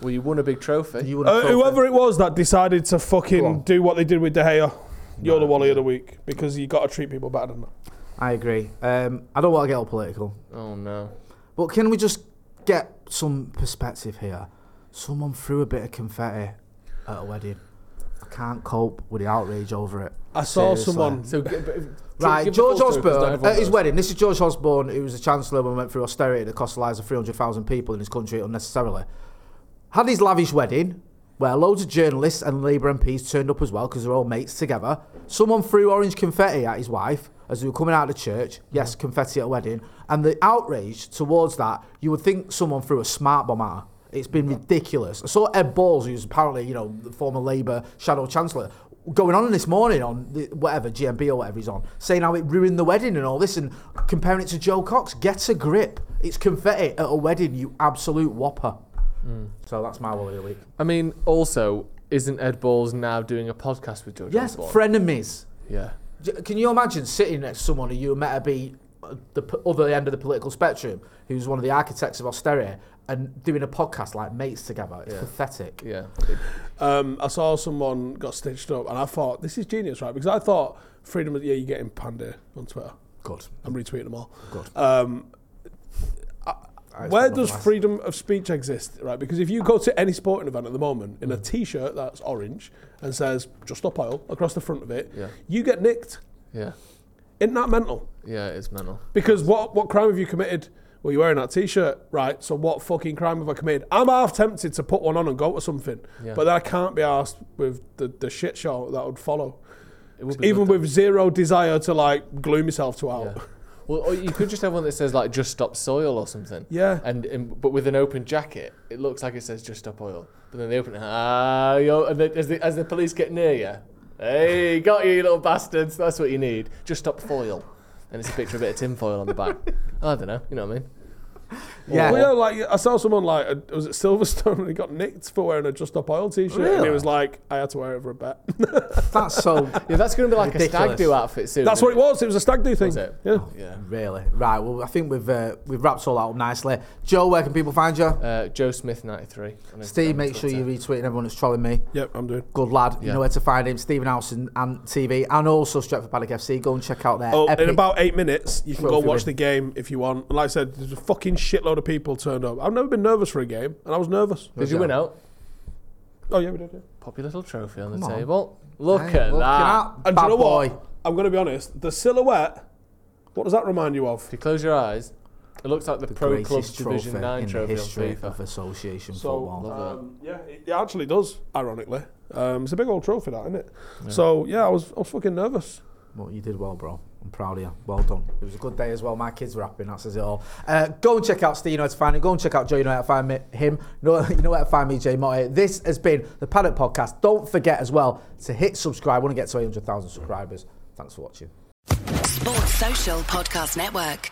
[SPEAKER 3] Well, you won a big trophy.
[SPEAKER 2] You won a
[SPEAKER 4] Uh,
[SPEAKER 2] trophy.
[SPEAKER 4] whoever it was that decided to
[SPEAKER 2] Go on.
[SPEAKER 4] fucking do what they did with De Gea, you're
[SPEAKER 2] No,
[SPEAKER 4] the Wally
[SPEAKER 2] yeah.
[SPEAKER 4] of the week because you got to treat people better than that.
[SPEAKER 2] I agree. Um, I don't want to get all political.
[SPEAKER 3] oh no.
[SPEAKER 2] But can we just get some perspective here? Someone threw a bit of confetti at a wedding. I can't cope with the outrage over it.
[SPEAKER 4] I saw
[SPEAKER 2] Seriously.
[SPEAKER 4] someone.
[SPEAKER 3] So g- but-
[SPEAKER 2] Right,
[SPEAKER 3] give the
[SPEAKER 2] George
[SPEAKER 3] full story, 'cause not
[SPEAKER 2] Osborne
[SPEAKER 3] everyone
[SPEAKER 2] at his
[SPEAKER 3] knows.
[SPEAKER 2] wedding. This is George Osborne, who was the chancellor when we went through austerity that cost the lives of 300,000 people in his country unnecessarily. Had his lavish wedding where loads of journalists and Labour MPs turned up as well because they're all mates together. Someone threw orange confetti at his wife as they were coming out of church. Yes, confetti at a wedding. And the outrage towards that, you would think someone threw a smart bomb at her. It's been ridiculous. I saw Ed Balls, who's apparently, you know, the former Labour shadow chancellor, going on this morning on the, whatever, GMB or whatever he's on, saying how it ruined the wedding and all this and comparing it to Jo Cox. Get a grip. It's confetti at a wedding, you absolute whopper. So that's my Wally of the week.
[SPEAKER 3] I mean, also, isn't Ed Balls now doing a podcast with George
[SPEAKER 2] Yes,
[SPEAKER 3] Osborne?
[SPEAKER 2] frenemies.
[SPEAKER 3] yeah.
[SPEAKER 2] Can you imagine sitting next to someone who you met to be the p- other end of the political spectrum, who's one of the architects of austerity, and doing a podcast like mates together? It's
[SPEAKER 3] Yeah.
[SPEAKER 2] pathetic.
[SPEAKER 3] Yeah.
[SPEAKER 4] Um, I saw someone got stitched up, and I thought this is genius, right? Because I thought freedom. Of, yeah, you're getting panda on Twitter.
[SPEAKER 2] Good.
[SPEAKER 4] I'm retweeting them all.
[SPEAKER 2] Good.
[SPEAKER 4] Um,
[SPEAKER 2] I
[SPEAKER 4] where does freedom of speech exist, right? Because if you go to any sporting event at the moment in a
[SPEAKER 2] Mm.
[SPEAKER 4] T-shirt that's orange and says "Just Stop Oil" across the front of it,
[SPEAKER 3] Yeah.
[SPEAKER 4] you get nicked.
[SPEAKER 3] Yeah.
[SPEAKER 4] Isn't that mental?
[SPEAKER 3] Yeah, it's mental.
[SPEAKER 4] Because what what crime have you committed? Well, you're wearing that T-shirt, right? So what fucking crime have I committed? I'm half tempted to put one on and go to something,
[SPEAKER 3] Yeah.
[SPEAKER 4] but then I can't be asked with the, the shit show that would follow.
[SPEAKER 3] It would be
[SPEAKER 4] Even
[SPEAKER 3] good
[SPEAKER 4] with zero desire to like glue myself to out.
[SPEAKER 3] Yeah. Well, or you could just have one that says like "Just Stop Soil" or something.
[SPEAKER 4] Yeah.
[SPEAKER 3] And, and but with an open jacket, it looks like it says "Just Stop Oil." But then they open it. Ah, yo, and then as the as the police get near you, hey, got you, you little bastards. That's what you need. Just stop foil. And it's a picture of a bit of tinfoil on the back. I don't know. You know what I mean?
[SPEAKER 2] Yeah.
[SPEAKER 4] Well, yeah, like I saw someone like uh, was it Silverstone and he got nicked for wearing a Just Stop Oil T-shirt, and he
[SPEAKER 2] Really?
[SPEAKER 4] was like, I had to wear it for a bet.
[SPEAKER 2] That's so.
[SPEAKER 3] Yeah, that's going to be like a stag
[SPEAKER 2] Ridiculous.
[SPEAKER 3] do outfit soon.
[SPEAKER 4] That's what it was. It was a stag do thing.
[SPEAKER 3] Was it?
[SPEAKER 4] Yeah.
[SPEAKER 3] Yeah.
[SPEAKER 2] Really? Right. Well, I think we've uh, we've wrapped all that up nicely. Joe, where can people find you?
[SPEAKER 3] Uh, Joe Smith ninety three.
[SPEAKER 2] Steve, make sure you retweet everyone that's trolling me.
[SPEAKER 4] Yep, I'm doing.
[SPEAKER 2] Good lad. You
[SPEAKER 3] Yeah.
[SPEAKER 2] know where to find him. Stephen Howson and TV, and also Stretford Paddock FC. Go and check out their
[SPEAKER 4] Oh,
[SPEAKER 2] epic.
[SPEAKER 4] in about eight minutes, you can go
[SPEAKER 2] Trophy
[SPEAKER 4] watch
[SPEAKER 2] win.
[SPEAKER 4] the game if you want. And like I said, there's a fucking shitload of people turned up. I've never been nervous for a game, and I was nervous.
[SPEAKER 3] Did you win out?
[SPEAKER 4] Oh yeah, we did. Yeah.
[SPEAKER 3] Pop your little trophy on
[SPEAKER 2] Come
[SPEAKER 3] the
[SPEAKER 2] on.
[SPEAKER 3] table. Look
[SPEAKER 2] Hey,
[SPEAKER 3] at
[SPEAKER 2] looking
[SPEAKER 3] that.
[SPEAKER 2] at
[SPEAKER 4] And
[SPEAKER 2] bad
[SPEAKER 4] do you know
[SPEAKER 2] boy.
[SPEAKER 4] what? I'm going to be honest. The silhouette. What does that remind you of?
[SPEAKER 3] If you close your eyes, it looks like the,
[SPEAKER 2] The
[SPEAKER 3] Pro Clubs
[SPEAKER 2] greatest
[SPEAKER 3] Division 9
[SPEAKER 2] in the
[SPEAKER 3] trophy on
[SPEAKER 2] history
[SPEAKER 3] FIFA.
[SPEAKER 2] of association
[SPEAKER 4] So
[SPEAKER 2] football.
[SPEAKER 3] Love
[SPEAKER 4] um, yeah, it, it actually does. Ironically, um, it's a big old trophy, that isn't it? So yeah, I was I was fucking nervous.
[SPEAKER 2] Well, you did well, bro. I'm proud of you. Well done. It was a good day as well. My kids were happy, that says it all. Uh, go and check out Steve, you know where to find him. Go and check out Joe, you know where to find me, him. No, you know where to find me, Jay Motty. This has been the Paddock Podcast. Don't forget as well to hit subscribe. I want to get to 800,000 subscribers. Thanks for watching.
[SPEAKER 1] Sports Social Podcast Network.